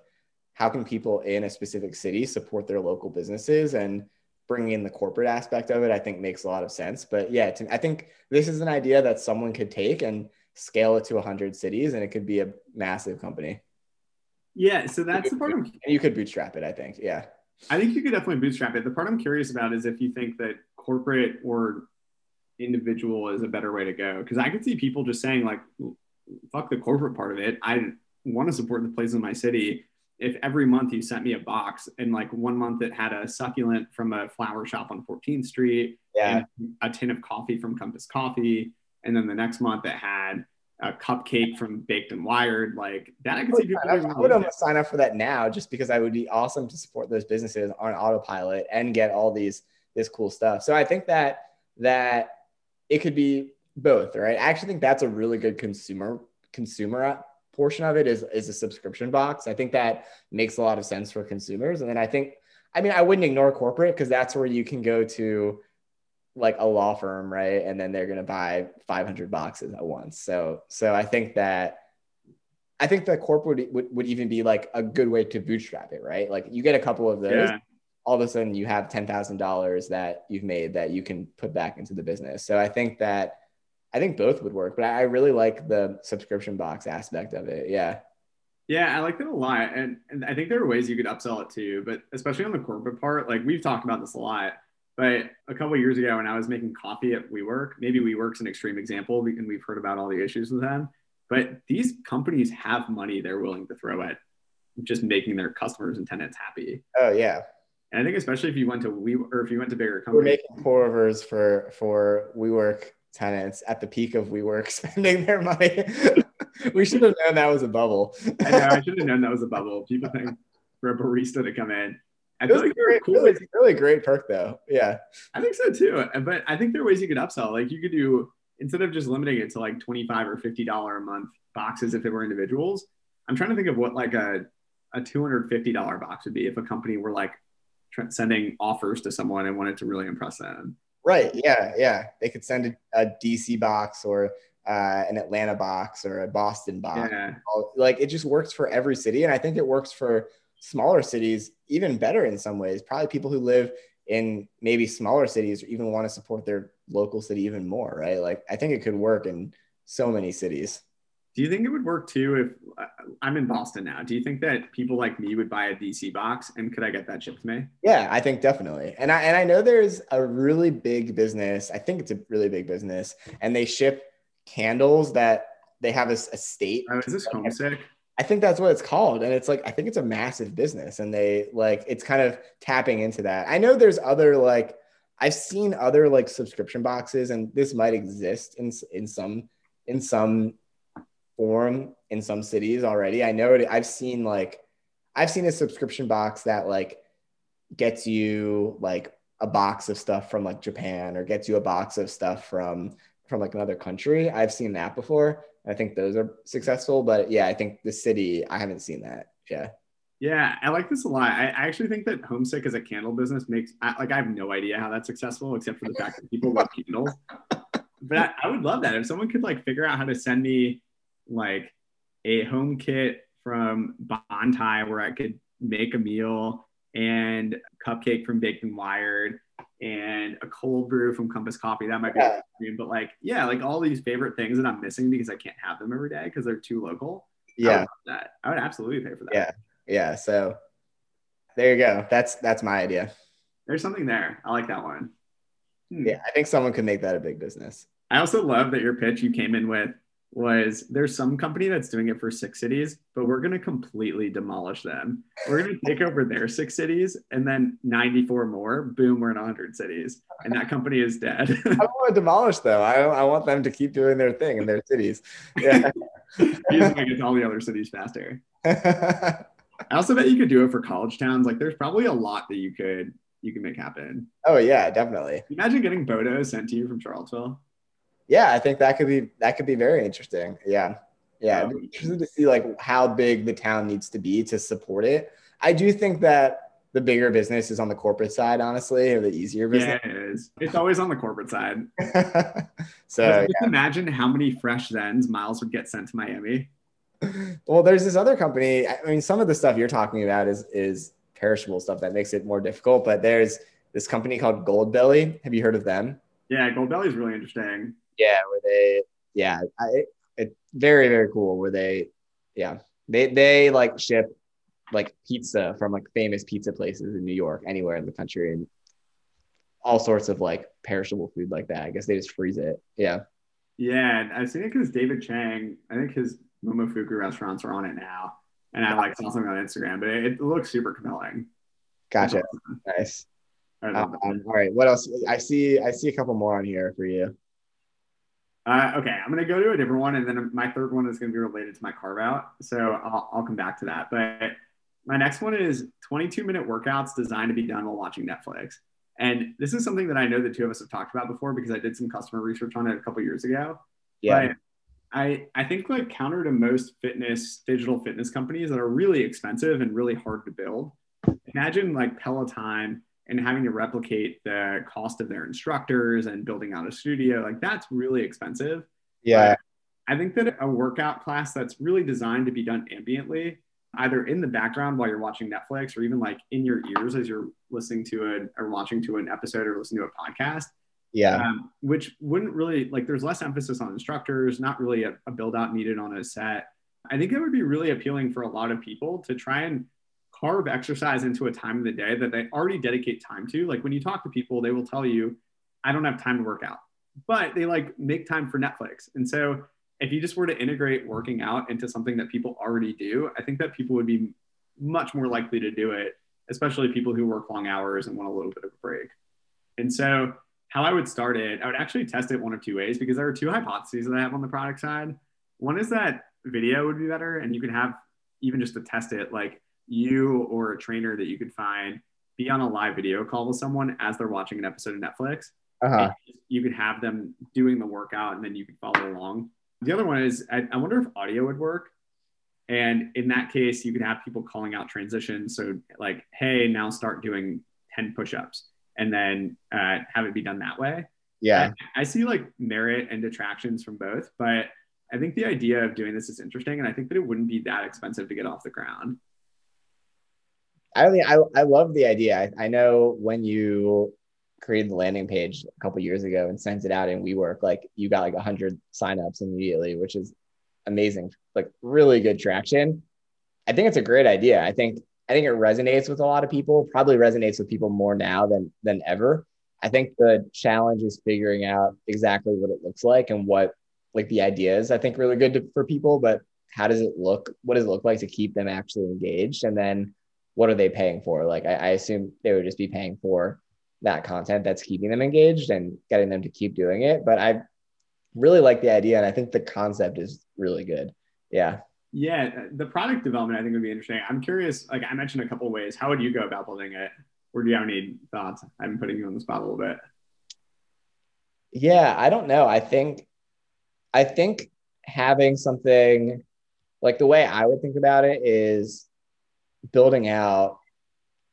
how can people in a specific city support their local businesses and bringing in the corporate aspect of it, I think makes a lot of sense. But yeah, to, I think this is an idea that someone could take and scale it to 100 cities, and it could be a massive company. Yeah, so that's the part. I'm, and you could bootstrap it. I think. Yeah, I think you could definitely bootstrap it. The part I'm curious about is if you think that corporate or individual is a better way to go. Because I could see people just saying like, "Fuck the corporate part of it. I want to support the places in my city." if every month you sent me a box and like one month it had a succulent from a flower shop on 14th Street yeah. and a tin of coffee from Compass Coffee. And then the next month it had a cupcake from Baked and Wired. Like that, I could see oh, people. I, I would almost sign up for that now just because I would be awesome to support those businesses on autopilot and get all these this cool stuff. So I think that that it could be both, right? I actually think that's a really good consumer consumer portion of it is is a subscription box. I think that makes a lot of sense for consumers. And then I think, I mean, I wouldn't ignore corporate because that's where you can go to like a law firm, right? And then they're to buy 500 boxes at once. So, so I think that I think the corporate would, would even be like a good way to bootstrap it, right? Like you get a couple of those. Yeah. All of a sudden you have $10,000 that you've made that you can put back into the business. So I think that I think both would work, but I really like the subscription box aspect of it. Yeah. Yeah, I like that a lot. And, and I think there are ways you could upsell it too, but especially on the corporate part, like we've talked about this a lot. But a couple years ago, when I was making coffee at WeWork, maybe WeWork's an extreme example, and we've heard about all the issues with them. But these companies have money they're willing to throw at just making their customers and tenants happy. Oh yeah. And I think especially if you went to we or if you went to bigger companies, we're making pour overs for for WeWork tenants at the peak of WeWork spending their money. we should have known that was a bubble. I know. I should have known that was a bubble. People think for a barista to come in. I feel like great, cool. Really, really great perk though. Yeah. I think so too. But I think there are ways you could upsell. Like you could do instead of just limiting it to like 25 or 50 dollar a month boxes if it were individuals. I'm trying to think of what like a a $250 box would be if a company were like sending offers to someone and wanted to really impress them. Right. Yeah. Yeah. They could send a, a DC box or uh, an Atlanta box or a Boston box. Yeah. Like it just works for every city. And I think it works for smaller cities even better in some ways. Probably people who live in maybe smaller cities even want to support their local city even more, right? Like I think it could work in so many cities. Do you think it would work too if uh, I'm in Boston now? Do you think that people like me would buy a DC box and could I get that shipped to me? Yeah, I think definitely. And I and I know there's a really big business. I think it's a really big business, and they ship candles that they have a, a state. Oh, is this homesick? I think that's what it's called. And it's like, I think it's a massive business and they like, it's kind of tapping into that. I know there's other like, I've seen other like subscription boxes and this might exist in, in some, in some form in some cities already. I know it, I've seen like, I've seen a subscription box that like gets you like a box of stuff from like Japan or gets you a box of stuff from from like another country. I've seen that before. I think those are successful, but yeah, I think the city, I haven't seen that. Yeah. Yeah, I like this a lot. I, actually think that Homesick as a candle business makes I, like I have no idea how that's successful, except for the fact that people love candles. But I, I would love that if someone could like figure out how to send me like a home kit from Bontai where I could make a meal and cupcake from Baked and Wired and a cold brew from Compass Coffee. That might be yeah. extreme, but like, yeah, like all these favorite things that I'm missing because I can't have them every day because they're too local. Yeah. I would, that. I would absolutely pay for that. Yeah. Yeah. So there you go. That's that's my idea. There's something there. I like that one. Hmm. Yeah, I think someone could make that a big business. I also love that your pitch you came in with was there's some company that's doing it for six cities, but we're going to completely demolish them. We're going to take over their six cities and then 94 more. Boom, we're in 100 cities. And that company is dead. I don't want to demolish them. I, I want them to keep doing their thing in their cities. Yeah. you just make it to all the other cities faster. I also bet you could do it for college towns. Like there's probably a lot that you could you can make happen. Oh yeah, definitely. Imagine getting Bodo sent to you from Charlottesville yeah, I think that could be that could be very interesting. Yeah. Yeah. Um, interested to see like how big the town needs to be to support it. I do think that the bigger business is on the corporate side, honestly, or the easier business. Yeah, it is. It's always on the corporate side. so just yeah. imagine how many fresh Zens Miles would get sent to Miami. Well, there's this other company. I mean, some of the stuff you're talking about is is perishable stuff that makes it more difficult. But there's this company called Goldbelly. Have you heard of them? Yeah, Goldbelly is really interesting. Yeah, where they yeah, I, it very very cool. Where they yeah they they like ship like pizza from like famous pizza places in New York, anywhere in the country, and all sorts of like perishable food like that. I guess they just freeze it. Yeah. Yeah, I've seen it because David Chang, I think his Momofuku restaurants are on it now, and I like saw something on Instagram, but it, it looks super compelling. Gotcha. Nice. Um, all right. What else? I see. I see a couple more on here for you. Uh, okay, I'm gonna go to a different one, and then my third one is gonna be related to my carve out. So I'll, I'll come back to that. But my next one is 22 minute workouts designed to be done while watching Netflix. And this is something that I know the two of us have talked about before because I did some customer research on it a couple years ago. Yeah. But I, I think like counter to most fitness, digital fitness companies that are really expensive and really hard to build. Imagine like Peloton and having to replicate the cost of their instructors and building out a studio like that's really expensive yeah but i think that a workout class that's really designed to be done ambiently either in the background while you're watching Netflix or even like in your ears as you're listening to it or watching to an episode or listening to a podcast. Yeah. Um, which wouldn't really like there's less emphasis on instructors, not really a, a build out needed on a set. I think it would be really appealing for a lot of people to try and carve exercise into a time of the day that they already dedicate time to. Like when you talk to people, they will tell you, I don't have time to work out, but they like make time for Netflix. And so if you just were to integrate working out into something that people already do, I think that people would be much more likely to do it, especially people who work long hours and want a little bit of a break. And so, how I would start it, I would actually test it one of two ways because there are two hypotheses that I have on the product side. One is that video would be better, and you can have even just to test it, like you or a trainer that you could find be on a live video call with someone as they're watching an episode of Netflix. Uh-huh. You could have them doing the workout and then you could follow along the other one is I, I wonder if audio would work. And in that case, you could have people calling out transitions. So, like, hey, now start doing 10 push ups and then uh, have it be done that way. Yeah. I, I, see like merit and detractions from both, but I think the idea of doing this is interesting. And I think that it wouldn't be that expensive to get off the ground. I mean, I, I love the idea. I, I know when you created the landing page a couple years ago and sent it out in WeWork, like you got like 100 signups immediately, which is amazing. Like really good traction. I think it's a great idea. I think I think it resonates with a lot of people. Probably resonates with people more now than than ever. I think the challenge is figuring out exactly what it looks like and what like the idea is. I think really good to, for people, but how does it look? What does it look like to keep them actually engaged? And then what are they paying for? Like I, I assume they would just be paying for that content that's keeping them engaged and getting them to keep doing it. But I really like the idea and I think the concept is really good. Yeah. Yeah, the product development I think would be interesting. I'm curious, like I mentioned a couple of ways. How would you go about building it? Or do you have any thoughts? I'm putting you on the spot a little bit. Yeah, I don't know. I think I think having something like the way I would think about it is building out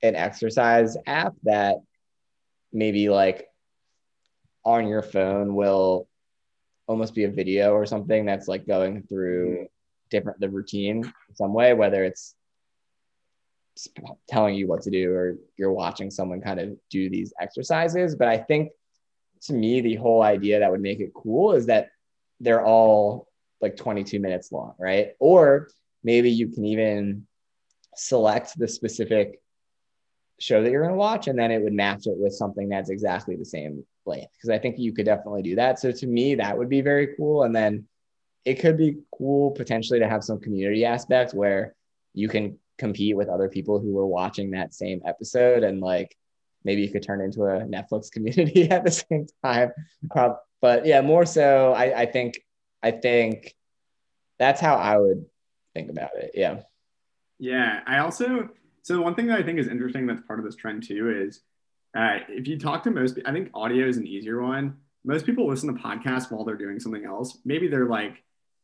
an exercise app that maybe like on your phone will almost be a video or something that's like going through mm-hmm. different the routine in some way whether it's telling you what to do or you're watching someone kind of do these exercises. But i think to me the whole idea that would make it cool is that they're all like 22 minutes long right? Or maybe you can even select the specific show that you're going to watch and then it would match it with something that's exactly the same length. Because i think you could definitely do that. So to me that would be very cool. And then it could be cool potentially to have some community aspect where you can compete with other people who were watching that same episode and like maybe you could turn into a netflix community at the same time. But yeah more so I, I think i think that's how i would think about it. Yeah yeah i also so one thing that I think is interesting that's part of this trend too is uh, if you talk to most, I think audio is an easier one. Most people listen to podcasts while they're doing something else. Maybe they're like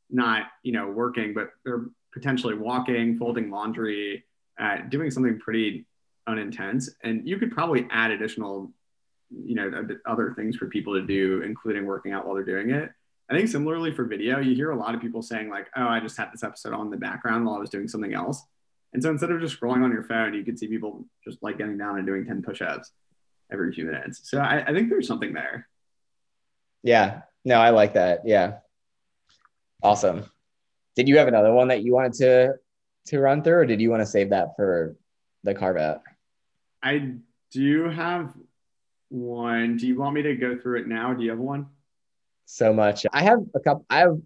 not, you know, working, but they're potentially walking, folding laundry, uh, doing something pretty unintense. And you could probably add additional, you know, other things for people to do, including working out while they're doing it. I think similarly for video, you hear a lot of people saying like, "Oh, I just had this episode on the background while I was doing something else." And so instead of just scrolling on your phone, you could see people just like getting down and doing 10 push-ups every few minutes. So I, I think there's something there. Yeah. No, I like that. Yeah. Awesome. Did you have another one that you wanted to to run through, or did you want to save that for the carve out? I do have one. Do you want me to go through it now? Do you have one? So much. I have a couple. I have.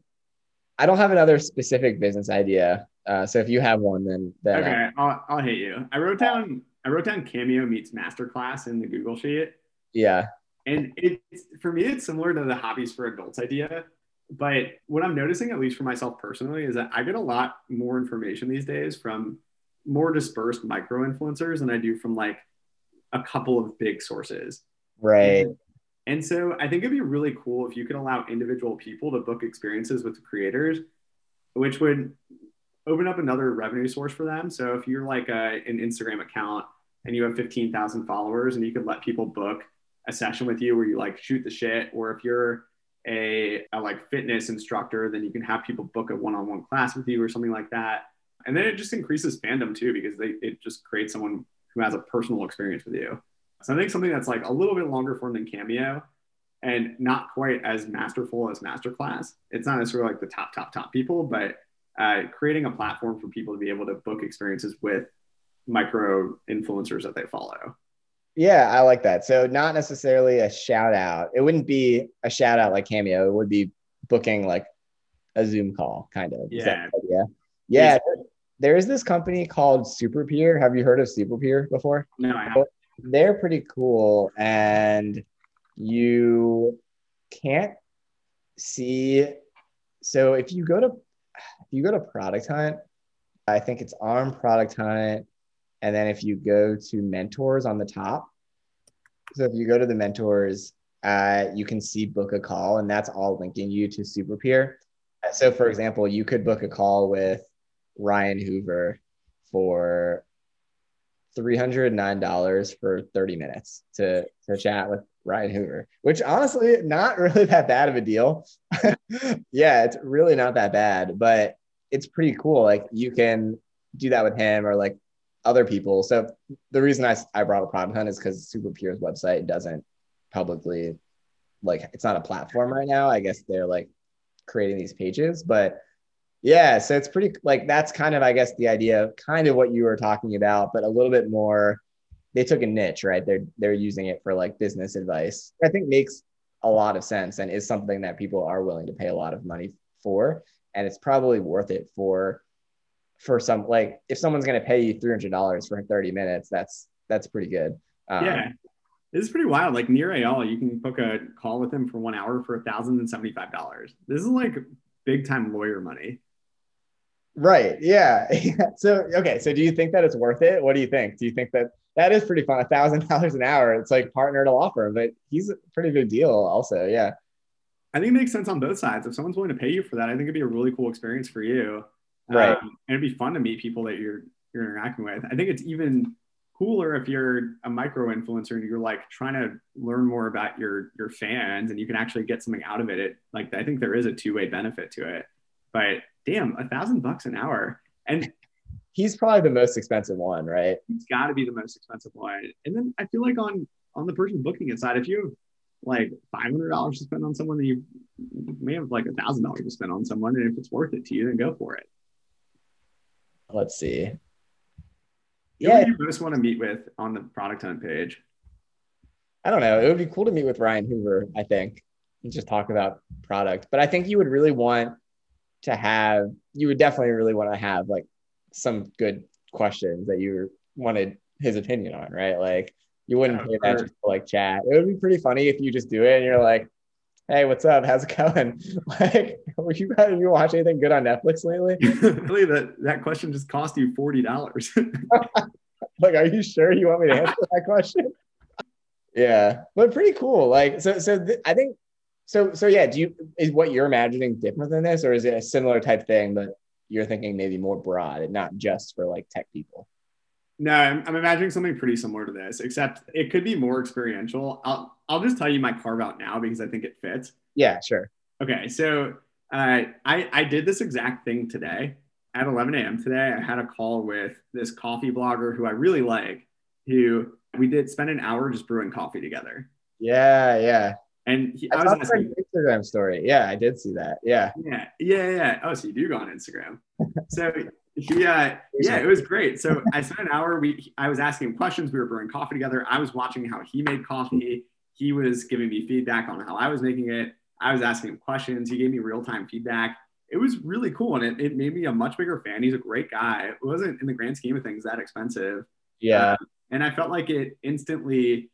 I don't have another specific business idea. Uh, so if you have one, then, then okay, I, will I'll hit you. I wrote down I wrote down Cameo meets Masterclass in the Google sheet. Yeah, and it's for me, it's similar to the hobbies for adults idea. But what I'm noticing, at least for myself personally, is that I get a lot more information these days from more dispersed micro influencers than I do from like a couple of big sources. Right. And, and so I think it'd be really cool if you could allow individual people to book experiences with the creators, which would open up another revenue source for them. So if you're like a, an Instagram account and you have 15,000 followers and you could let people book a session with you where you like shoot the shit, or if you're a, a like fitness instructor, then you can have people book a one-on-one class with you or something like that. And then it just increases fandom too, because they, it just creates someone who has a personal experience with you. So I think something that's like a little bit longer form than Cameo and not quite as masterful as Masterclass. It's not necessarily like the top, top, top people, but uh, creating a platform for people to be able to book experiences with micro influencers that they follow. Yeah, I like that. So not necessarily a shout out. It wouldn't be a shout out like Cameo. It would be booking like a Zoom call, kind of. Yeah. Yeah. Yeah. There is this company called SuperPeer. Have you heard of SuperPeer before? No, I haven't. They're pretty cool, and you can't see. So if you go to if you go to Product Hunt, I think it's on Product Hunt, and then if you go to Mentors on the top, so if you go to the Mentors, uh, you can see book a call, and that's all linking you to SuperPeer. So, for example, you could book a call with Ryan Hoover for $309 for 30 minutes to, to chat with Ryan Hoover, which honestly, not really that bad of a deal. yeah, it's really not that bad, but it's pretty cool. Like you can do that with him or like other people. So the reason I, I brought a Product Hunt is because SuperPeer's website doesn't publicly, like, it's not a platform right now. I guess they're like creating these pages, but yeah, so it's pretty like that's kind of I guess the idea of kind of what you were talking about, but a little bit more. They took a niche, right? They're they're using it for like business advice. I think makes a lot of sense and is something that people are willing to pay a lot of money for, and it's probably worth it for for some like if someone's going to pay you three hundred dollars for thirty minutes, that's that's pretty good. Um, yeah, this is pretty wild. Like Nir Eyal, you can book a call with him for one hour for thousand and seventy five dollars. This is like big time lawyer money. Right. Yeah. so okay. So do you think that it's worth it? What do you think? Do you think that that is pretty fun? A thousand dollars an hour. It's like partner to law firm, but he's a pretty big deal. Also, yeah. I think it makes sense on both sides. If someone's willing to pay you for that, I think it'd be a really cool experience for you. Right. Um, and it'd be fun to meet people that you're you're interacting with. I think it's even cooler if you're a micro influencer and you're like trying to learn more about your your fans and you can actually get something out of it. it like I think there is a two way benefit to it. But damn, a thousand bucks an hour. And he's probably the most expensive one, right? He's got to be the most expensive one. And then I feel like on on the person booking it side, if you have like five hundred dollars to spend on someone, then you may have like a thousand dollars to spend on someone, and if it's worth it to you, then go for it. Let's see. Who yeah, you most want to meet with on the product hunt page? I don't know. It would be cool to meet with Ryan Hoover. I think and just talk about product, but I think you would really want to have you would definitely really want to have like some good questions that you wanted his opinion on, right? Like you wouldn't yeah, pay that just to like chat. It would be pretty funny if you just do it and you're like, "Hey, what's up? How's it going?" like, you have you watch anything good on Netflix lately? really, that that question just cost you forty dollars. like, are you sure you want me to answer that question? yeah, but pretty cool. Like, so so th- I think so so yeah, do you is what you're imagining different than this, or is it a similar type thing, but you're thinking maybe more broad and not just for like tech people? No, I'm, I'm imagining something pretty similar to this, except it could be more experiential. I'll I'll just tell you my carve out now because I think it fits. Yeah, sure. Okay, so uh, I I did this exact thing today at 11 a.m. today. I had a call with this coffee blogger who I really like, who we did spend an hour just brewing coffee together. Yeah, yeah. And he, I, I was asking, Instagram story. Yeah, I did see that. Yeah. Yeah. Yeah. Yeah. Oh, so you do go on Instagram. So he, uh, yeah, it was great. So I spent an hour. We, I was asking him questions. We were brewing coffee together. I was watching how he made coffee. He was giving me feedback on how I was making it. I was asking him questions. He gave me real time feedback. It was really cool. And it, it made me a much bigger fan. He's a great guy. It wasn't in the grand scheme of things that expensive. Yeah. Uh, and I felt like it instantly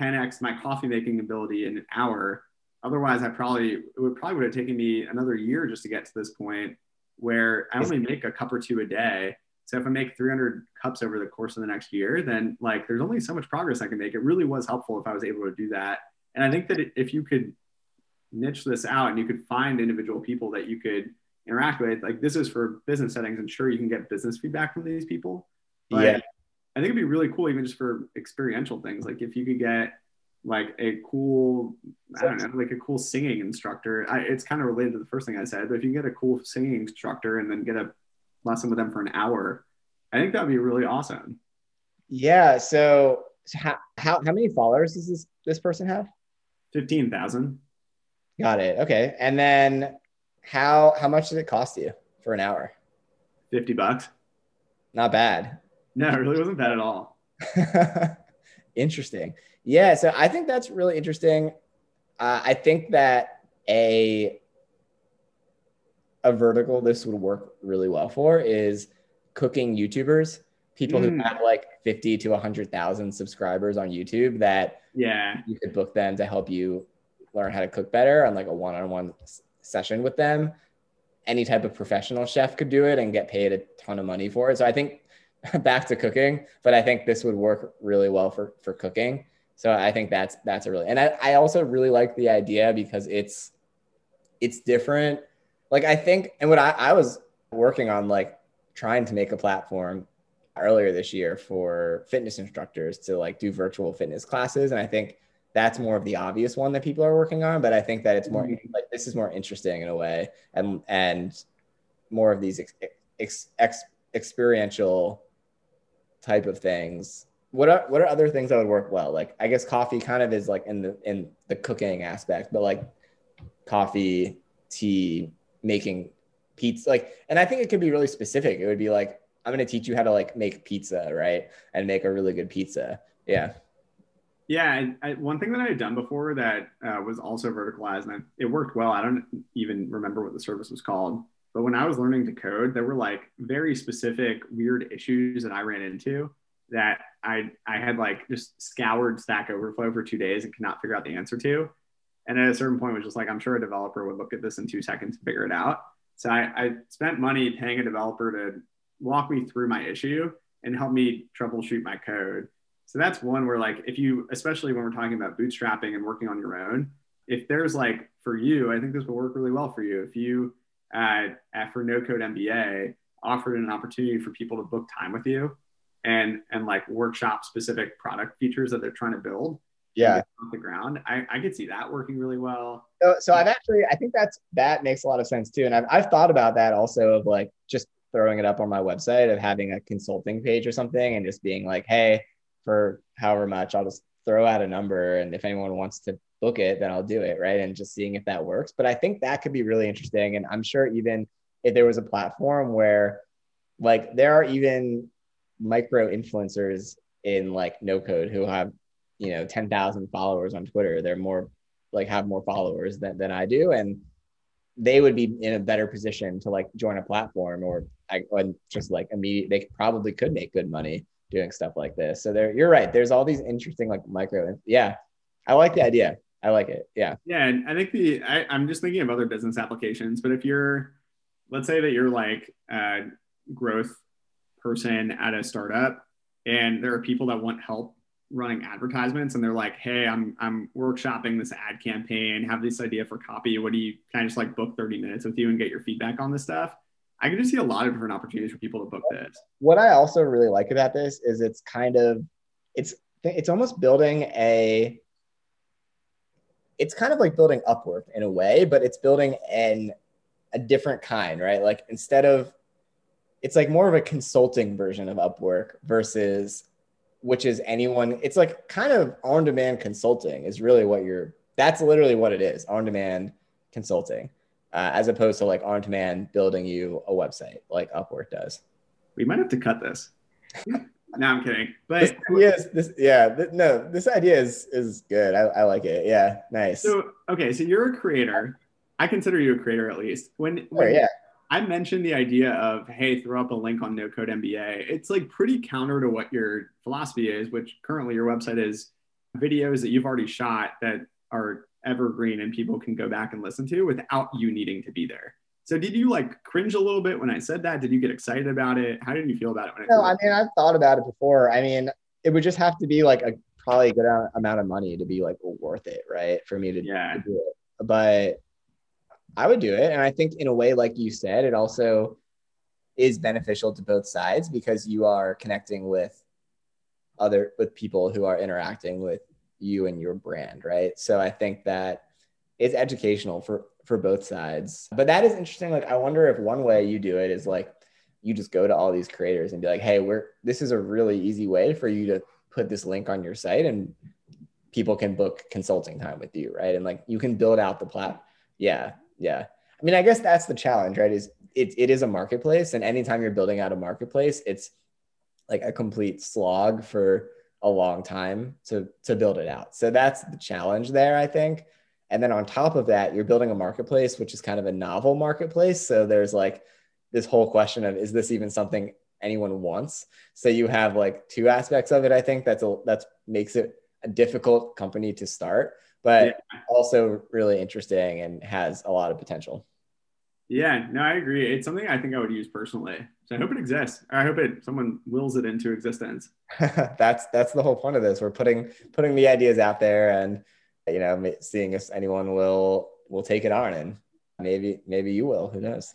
10x my coffee making ability in an hour. Otherwise, I probably it would probably would have taken me another year just to get to this point where I only make a cup or two a day. So if I make 300 cups over the course of the next year, then like there's only so much progress I can make. It really was helpful if I was able to do that. And I think that if you could niche this out and you could find individual people that you could interact with, like this is for business settings, and sure you can get business feedback from these people. But yeah. I think it'd be really cool, even just for experiential things. Like if you could get like a cool, I don't know, like a cool singing instructor. I, it's kind of related to the first thing I said, but if you get a cool singing instructor and then get a lesson with them for an hour. I think that'd be really awesome. Yeah. So, so how, how how many followers does this this person have? Fifteen thousand. Got it. Okay. And then how how much does it cost you for an hour? Fifty bucks. Not bad. No, it really wasn't bad at all. interesting. Yeah. So I think that's really interesting. Uh, I think that a a vertical this would work really well for is cooking YouTubers, people mm. who have like 50 to 100,000 subscribers on YouTube that yeah, you could book them to help you learn how to cook better on like a one-on-one session with them. Any type of professional chef could do it and get paid a ton of money for it. So I think back to cooking, but I think this would work really well for for cooking. So I think that's that's a really and I, I also really like the idea because it's it's different. Like I think and what I, I was working on like trying to make a platform earlier this year for fitness instructors to like do virtual fitness classes. And I think that's more of the obvious one that people are working on. But I think that it's more mm-hmm. like this is more interesting in a way and and more of these ex, ex, ex, experiential type of things what are what are other things that would work well? Like I guess coffee kind of is like in the in the cooking aspect, but like coffee, tea, making pizza, like, and I think it could be really specific. It would be like I'm going to teach you how to like make pizza, right, and make a really good pizza. Yeah. Yeah, I, I, one thing that I had done before that uh, was also verticalized, and it worked well. I don't even remember what the service was called, but when I was learning to code, there were like very specific weird issues that I ran into that I I had like just scoured Stack Overflow for two days and could not figure out the answer to. And at a certain point, was just like, I'm sure a developer would look at this in two seconds and figure it out. So I, I spent money paying a developer to walk me through my issue and help me troubleshoot my code. So that's one where like if you, especially when we're talking about bootstrapping and working on your own, if there's like for you, I think this will work really well for you. If you uh, for No Code MBA offered an opportunity for people to book time with you and and like workshop specific product features that they're trying to build. Yeah. Off the ground. I i could see that working really well. So, so i've actually i think that's that makes a lot of sense too. And I've, I've thought about that also of like just throwing it up on my website of having a consulting page or something and just being like hey for however much i'll just throw out a number and if anyone wants to book it then i'll do it right? And just seeing if that works. But i think that could be really interesting. And i'm sure even if there was a platform where like there are even micro influencers in like no code who have you know 10,000 followers on Twitter. They're more like have more followers than, than I do. And they would be in a better position to like join a platform or I and just like immediate they probably could make good money doing stuff like this. So there you're right. There's all these interesting like micro yeah. I like the idea. I like it. Yeah. Yeah. And I think the I, I'm just thinking of other business applications, but if you're let's say that you're like uh growth person at a startup and there are people that want help running advertisements and they're like hey i'm i'm workshopping this ad campaign have this idea for copy what do you can i just like book 30 minutes with you and get your feedback on this stuff i can just see a lot of different opportunities for people to book this. What i also really like about this is it's kind of it's it's almost building a it's kind of like building upwork in a way but it's building an a different kind right? Like instead of it's like more of a consulting version of Upwork versus which is anyone it's like kind of on demand consulting is really what you're that's literally what it is on demand consulting uh, as opposed to like on demand building you a website like Upwork does. We might have to cut this. no, I'm kidding. But this this, yeah, th- no, this idea is is good. I, I like it. Yeah, nice. So okay, so you're a creator. I consider you a creator at least. When, when sure, yeah. I mentioned the idea of, hey, throw up a link on No Code MBA. It's like pretty counter to what your philosophy is, which currently your website is videos that you've already shot that are evergreen and people can go back and listen to without you needing to be there. So did you like cringe a little bit when I said that? Did you get excited about it? How did you feel about it? no, I mean, I've thought about it before. I mean, it would just have to be like a probably a good amount of money to be like worth it, right? For me to, yeah. to do it. But I would do it. And I think in a way, like you said, it also is beneficial to both sides because you are connecting with other with people who are interacting with you and your brand, right? So I think that it's educational for for both sides. But that is interesting. Like I wonder if one way you do it is like you just go to all these creators and be like, hey, we're this is a really easy way for you to put this link on your site and people can book consulting time with you, right? And like you can build out the plat. Yeah, yeah. I mean, I guess that's the challenge, right? Is it, it is a marketplace, and anytime you're building out a marketplace, it's like a complete slog for a long time to to build it out. So that's the challenge there, I think. And then on top of that, you're building a marketplace, which is kind of a novel marketplace. So there's like this whole question of is this even something anyone wants? So you have like two aspects of it. I think that's a that's makes it a difficult company to start, but yeah. also really interesting and has a lot of potential. Yeah, no, I agree. It's something I think I would use personally. So I hope it exists. I hope it someone wills it into existence. that's that's the whole point of this. We're putting putting the ideas out there and you know seeing if anyone will will take it on and maybe maybe you will. Who knows?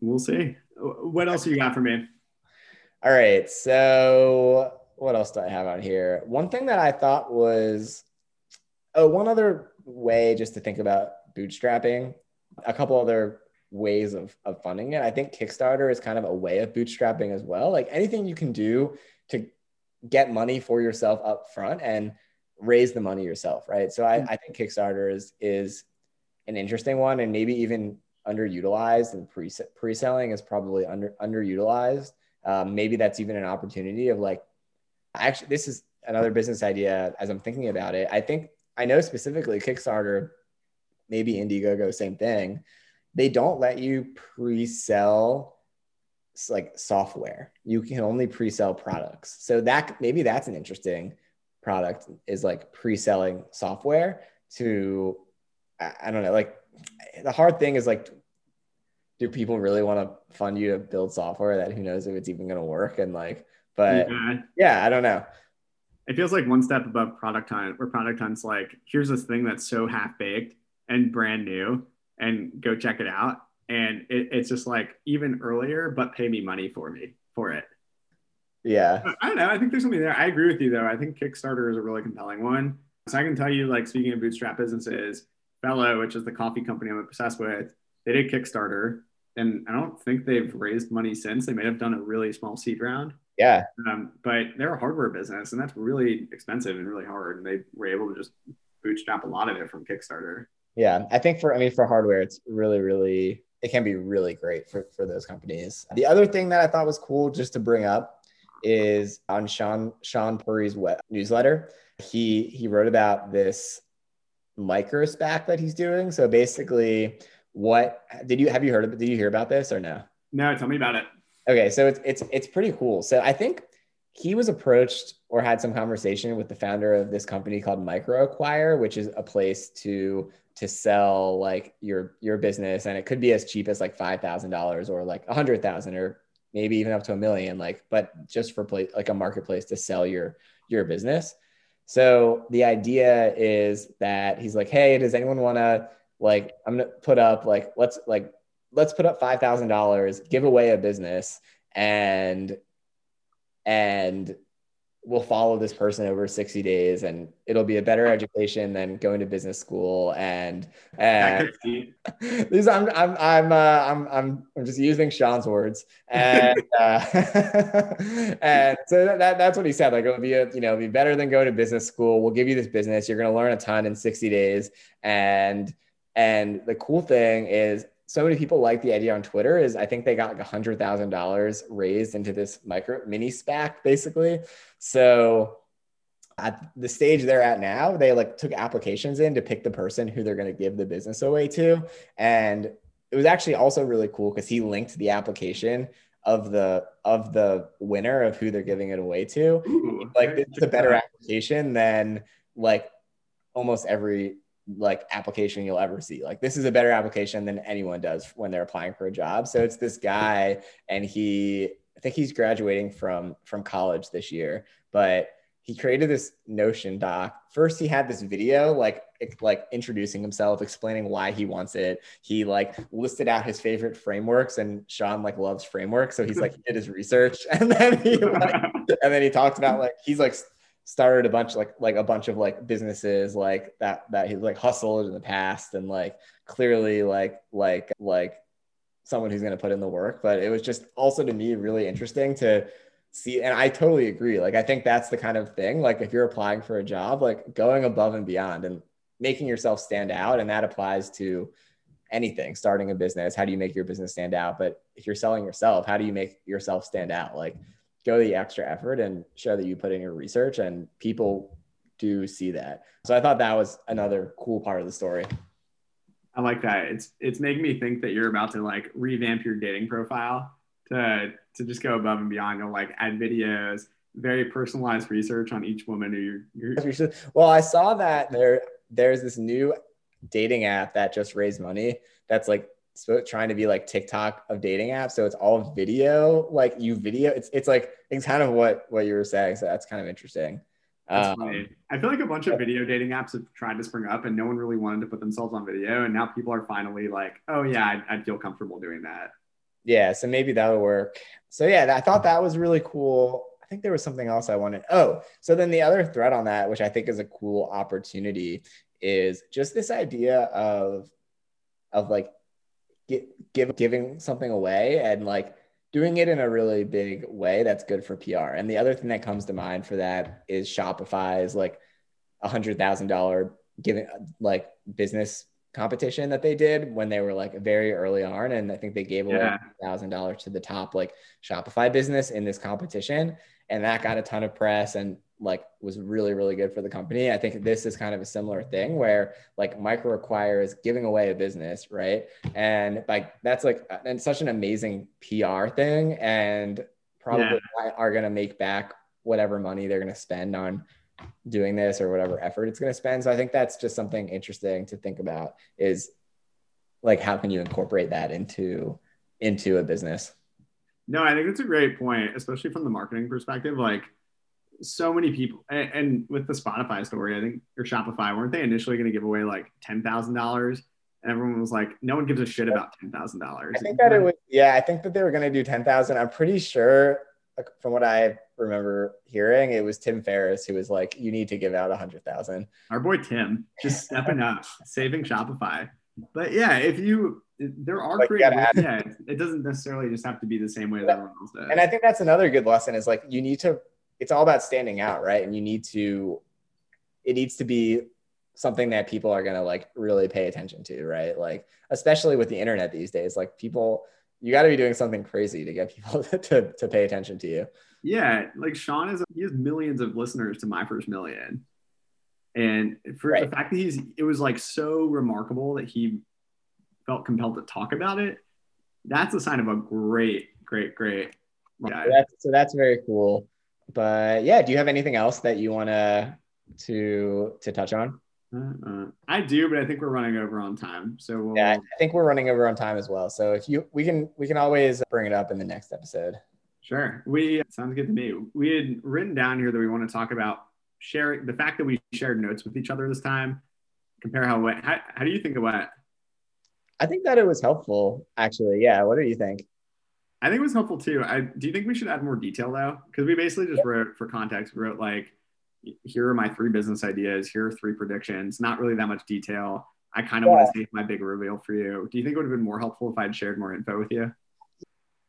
We'll see. What else you got for me? All right. So what else do I have on here? One thing that I thought was oh, one other way just to think about bootstrapping a couple other ways of, of funding it. I think Kickstarter is kind of a way of bootstrapping as well. Like anything you can do to get money for yourself up front and raise the money yourself, right? So I, I think Kickstarter is is an interesting one and maybe even underutilized and pre pre-selling is probably under underutilized. Um, maybe that's even an opportunity of like actually this is another business idea as I'm thinking about it. I think I know specifically Kickstarter maybe Indiegogo, same thing. They don't let you pre-sell like software. You can only pre-sell products. So that maybe that's an interesting product is like pre-selling software to I don't know, like the hard thing is like do people really want to fund you to build software that who knows if it's even going to work and like but yeah. yeah. i don't know it feels like one step above product hunt where product hunt's like here's this thing that's so half baked and brand new and go check it out. And it, it's just like even earlier, but pay me money for me for it. Yeah. I don't know. I think there's something there. I agree with you though. I think Kickstarter is a really compelling one. So I can tell you, like speaking of bootstrap businesses, Fellow, which is the coffee company I'm obsessed with, they did Kickstarter, and I don't think they've raised money since. They may have done a really small seed round. Yeah. Um, but they're a hardware business, and that's really expensive and really hard. And they were able to just bootstrap a lot of it from Kickstarter. Yeah, I think for I mean for hardware, it's really really it can be really great for for those companies. The other thing that I thought was cool just to bring up is on Shaan Shaan Puri's web newsletter. He he wrote about this micro SPAC that he's doing. So basically, what did you have you heard of? Did you hear about this or no? No, tell me about it. Okay, so it's it's it's pretty cool. So I think he was approached or had some conversation with the founder of this company called MicroAcquire, which is a place to to sell like your your business. And it could be as cheap as like $5000 or like a hundred thousand or maybe even up to a million like but just for play, like a marketplace to sell your your business. So the idea is that he's like hey does anyone want to like i'm gonna put up like let's like let's put up $5000 give away a business and and we'll follow this person over 60 days and it'll be a better education than going to business school. And and these I'm I'm I'm uh, I'm I'm I'm just using Shaan's words. And uh, and so that, that's what he said like it'll be a, you know be better than going to business school. We'll give you this business. You're going to learn a ton in 60 days. And and the cool thing is so many people like the idea on Twitter is I think they got like a hundred thousand dollars raised into this micro mini SPAC basically. So at the stage they're at now, they like took applications in to pick the person who they're going to give the business away to. And it was actually also really cool because he linked the application of the of the winner of who they're giving it away to. Ooh, like it's a better application than like almost every like application you'll ever see. Like this is a better application than anyone does when they're applying for a job. So it's this guy and he I think he's graduating from from college this year, but he created this notion doc. First he had this video like like introducing himself, explaining why he wants it. He like listed out his favorite frameworks and Shaan like loves frameworks, so he's like he did his research and then he like and then he talked about like he's like started a bunch like like a bunch of like businesses like that that he's like hustled in the past and like clearly like like like someone who's going to put in the work, but it was just also to me really interesting to see. And I totally agree. Like, I think that's the kind of thing, like if you're applying for a job, like going above and beyond and making yourself stand out. And that applies to anything, starting a business. How do you make your business stand out? But if you're selling yourself, how do you make yourself stand out? Like, go the extra effort and show that you put in your research and people do see that. So I thought that was another cool part of the story. I like that. It's it's making me think that you're about to like revamp your dating profile to to just go above and beyond. You'll like add videos, very personalized research on each woman who you're, you're... Well, I saw that there there's this new dating app that just raised money that's like trying to be like TikTok of dating apps. So it's all video, like you video. It's it's like it's kind of what what you were saying. So that's kind of interesting. Um, I feel like a bunch of video dating apps have tried to spring up, and no one really wanted to put themselves on video. And now people are finally like, "Oh yeah, I'd, I'd feel comfortable doing that." Yeah, so maybe that'll work. So yeah, I thought that was really cool. I think there was something else I wanted. Oh, so then the other thread on that, which I think is a cool opportunity, is just this idea of of like get, give giving something away and like doing it in a really big way that's good for PR. And the other thing that comes to mind for that is Shopify's like a hundred thousand dollar giving like business competition that they did when they were like very early on. And I think they gave away thousand yeah. dollars to the top like Shopify business in this competition. And that got a ton of press and like was really really good for the company. I think this is kind of a similar thing where like MicroAcquire is giving away a business right? And like that's like and such an amazing pr thing and probably yeah. are going to make back whatever money they're going to spend on doing this or whatever effort it's going to spend. So i think that's just something interesting to think about is like how can you incorporate that into into a business? No i think it's a great point especially from the marketing perspective. Like so many people and, and, with the Spotify story, I think or Shopify, weren't they initially going to give away like ten thousand dollars? And everyone was like, no one gives a shit about ten thousand dollars. I think that it was yeah, I think that they were going to do ten thousand. I'm pretty sure from what I remember hearing, it was Tim Ferriss who was like, "You need to give out a hundred thousand. Our boy Tim just stepping up, saving Shopify. But yeah, if you there are like creative yeah, it doesn't necessarily just have to be the same way that everyone else does. And I think that's another good lesson is like you need to it's all about standing out, right? And you need to, it needs to be something that people are going to like really pay attention to, right? Like, especially with the internet these days, like people, you got to be doing something crazy to get people to, to pay attention to you. Yeah. Like Shaan is, he has millions of listeners to My First Million. And for right. the fact that he's, it was like so remarkable that he felt compelled to talk about it. That's a sign of a great, great, great guy. So that's, so that's very cool but yeah, do you have anything else that you want to to to touch on? Uh, I do, but I think we're running over on time. So we'll... yeah, I think we're running over on time as well. So if you we can we can always bring it up in the next episode. Sure. We sounds good to me. We had written down here that we want to talk about sharing the fact that we shared notes with each other this time. Compare how went. How, how do you think it went? I think that it was helpful, actually. Yeah. What do you think? I think it was helpful too. I do you think we should add more detail though? Because we basically just wrote for context, wrote like, here are my three business ideas, here are three predictions, not really that much detail. I kind of yeah. want to save my big reveal for you. Do you think it would have been more helpful if I'd shared more info with you?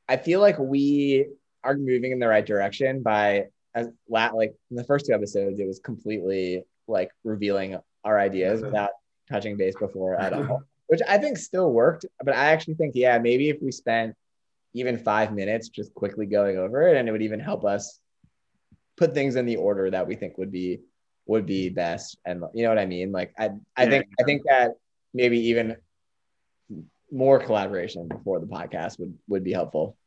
I feel like we are moving in the right direction by as like in the first two episodes, it was completely like revealing our ideas without touching base before at all, which I think still worked. But I actually think, yeah, maybe if we spent even five minutes just quickly going over it and it would even help us put things in the order that we think would be would be best. And you know what i mean? Like i i yeah. think i think that maybe even more collaboration before the podcast would would be helpful.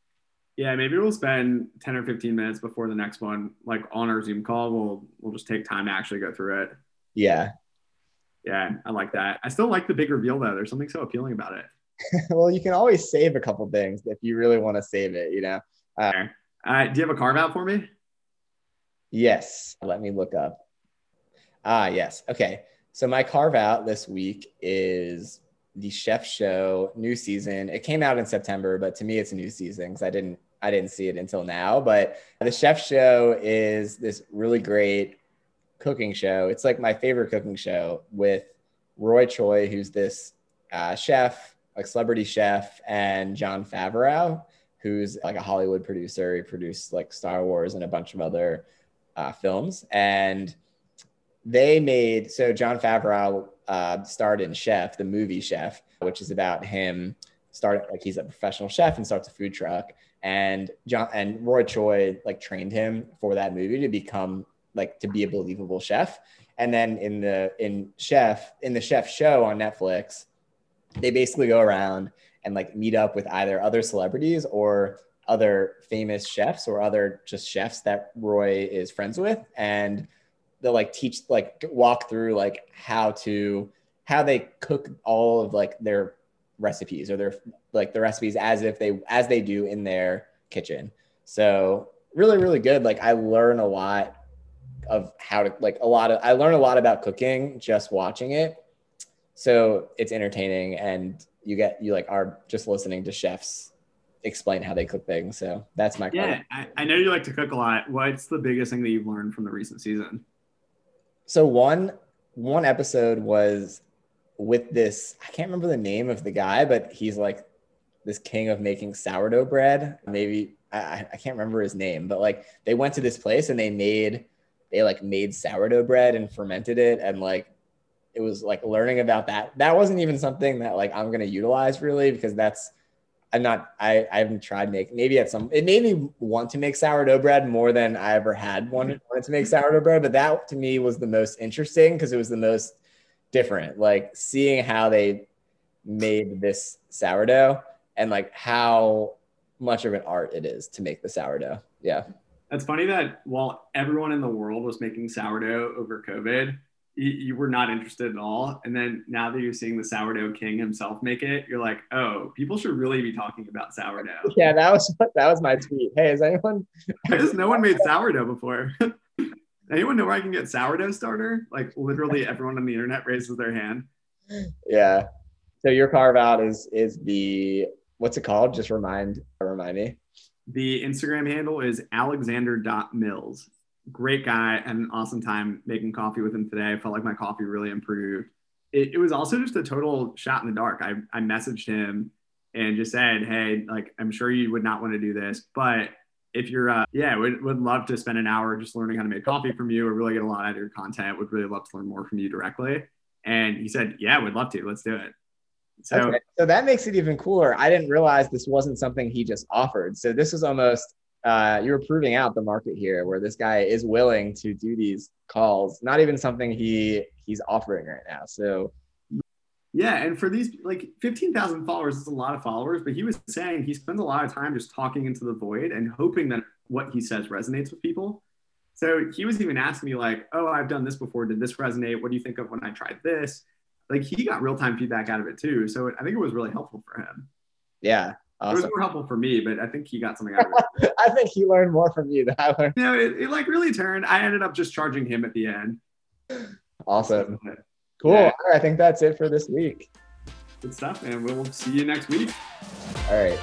Yeah maybe we'll spend 10 or 15 minutes before the next one like on our zoom call. We'll we'll just take time to actually go through it. Yeah. Yeah i like that. I still like the big reveal though. There's something so appealing about it well, you can always save a couple things if you really want to save it, you know. Uh, uh, do you have a carve out for me? Yes. Let me look up. Ah, yes. Okay. So my carve out this week is the Chef Show new season. It came out in September, but to me, it's a new season because I didn't I didn't see it until now. But the Chef Show is this really great cooking show. It's like my favorite cooking show with Roy Choi, who's this uh, chef like celebrity chef and Jon Favreau, who's like a Hollywood producer. He produced like Star Wars and a bunch of other uh, films. And they made so Jon Favreau uh, starred in Chef, the movie Chef, which is about him starting like he's a professional chef and starts a food truck. And John and Roy Choi like trained him for that movie to become like to be a believable chef. And then in the in Chef in the Chef show on Netflix, they basically go around and like meet up with either other celebrities or other famous chefs or other just chefs that Roy is friends with and they'll like teach like walk through like how to how they cook all of like their recipes or their like the recipes as if they as they do in their kitchen. So really really good. Like I learn a lot of how to like a lot of I learn a lot about cooking just watching it. So it's entertaining and you get you like are just listening to chefs explain how they cook things. So that's my yeah. I, I, know you like to cook a lot. What's the biggest thing that you've learned from the recent season? So one one episode was with this. I can't remember the name of the guy, but he's like this king of making sourdough bread. Maybe I, I can't remember his name, but like they went to this place and they made they like made sourdough bread and fermented it and like it was like learning about that. That wasn't even something that like I'm gonna utilize really because that's I'm not I, I haven't tried make maybe at some it made me want to make sourdough bread more than I ever had mm-hmm. wanted, wanted to make sourdough bread. But that to me was the most interesting because it was the most different. Like seeing how they made this sourdough and like how much of an art it is to make the sourdough. Yeah. That's funny that while everyone in the world was making sourdough over COVID, you, you, were not interested at all. And then now that you're seeing the sourdough king himself make it, you're like, oh, people should really be talking about sourdough. Yeah, that was that was my tweet. Hey, is anyone? I just no one made sourdough before. anyone know where I can get sourdough starter? Like literally everyone on the internet raises their hand. Yeah. So your carve out is is the what's it called? Just remind remind me. The Instagram handle is alexander.mills great guy and an awesome time making coffee with him today. I felt like my coffee really improved. It, it, was also just a total shot in the dark. I, I messaged him and just said, Hey, like, I'm sure you would not want to do this, but if you're, uh, yeah, would, would love to spend an hour just learning how to make coffee from you or really get a lot out of your content. Would really love to learn more from you directly. And he said, Yeah, would love to. Let's do it. So, okay. so that makes it even cooler. I didn't realize this wasn't something he just offered. So this was almost uh, you're proving out the market here where this guy is willing to do these calls not even something he he's offering right now. So yeah and for these like 15000 followers is a lot of followers but he was saying he spends a lot of time just talking into the void and hoping that what he says resonates with people. So he was even asking me like oh i've done this before. Did this resonate? What do you think of when i tried this? Like he got real-time feedback out of it too. So i think it was really helpful for him. Yeah Awesome. It was more helpful for me, but I think he got something out of it. I think he learned more from you than I learned. You know, it, it, like really turned. I ended up just charging him at the end. Awesome. Cool. Yeah. I think that's it for this week. Good stuff, man. We'll see you next week. All right.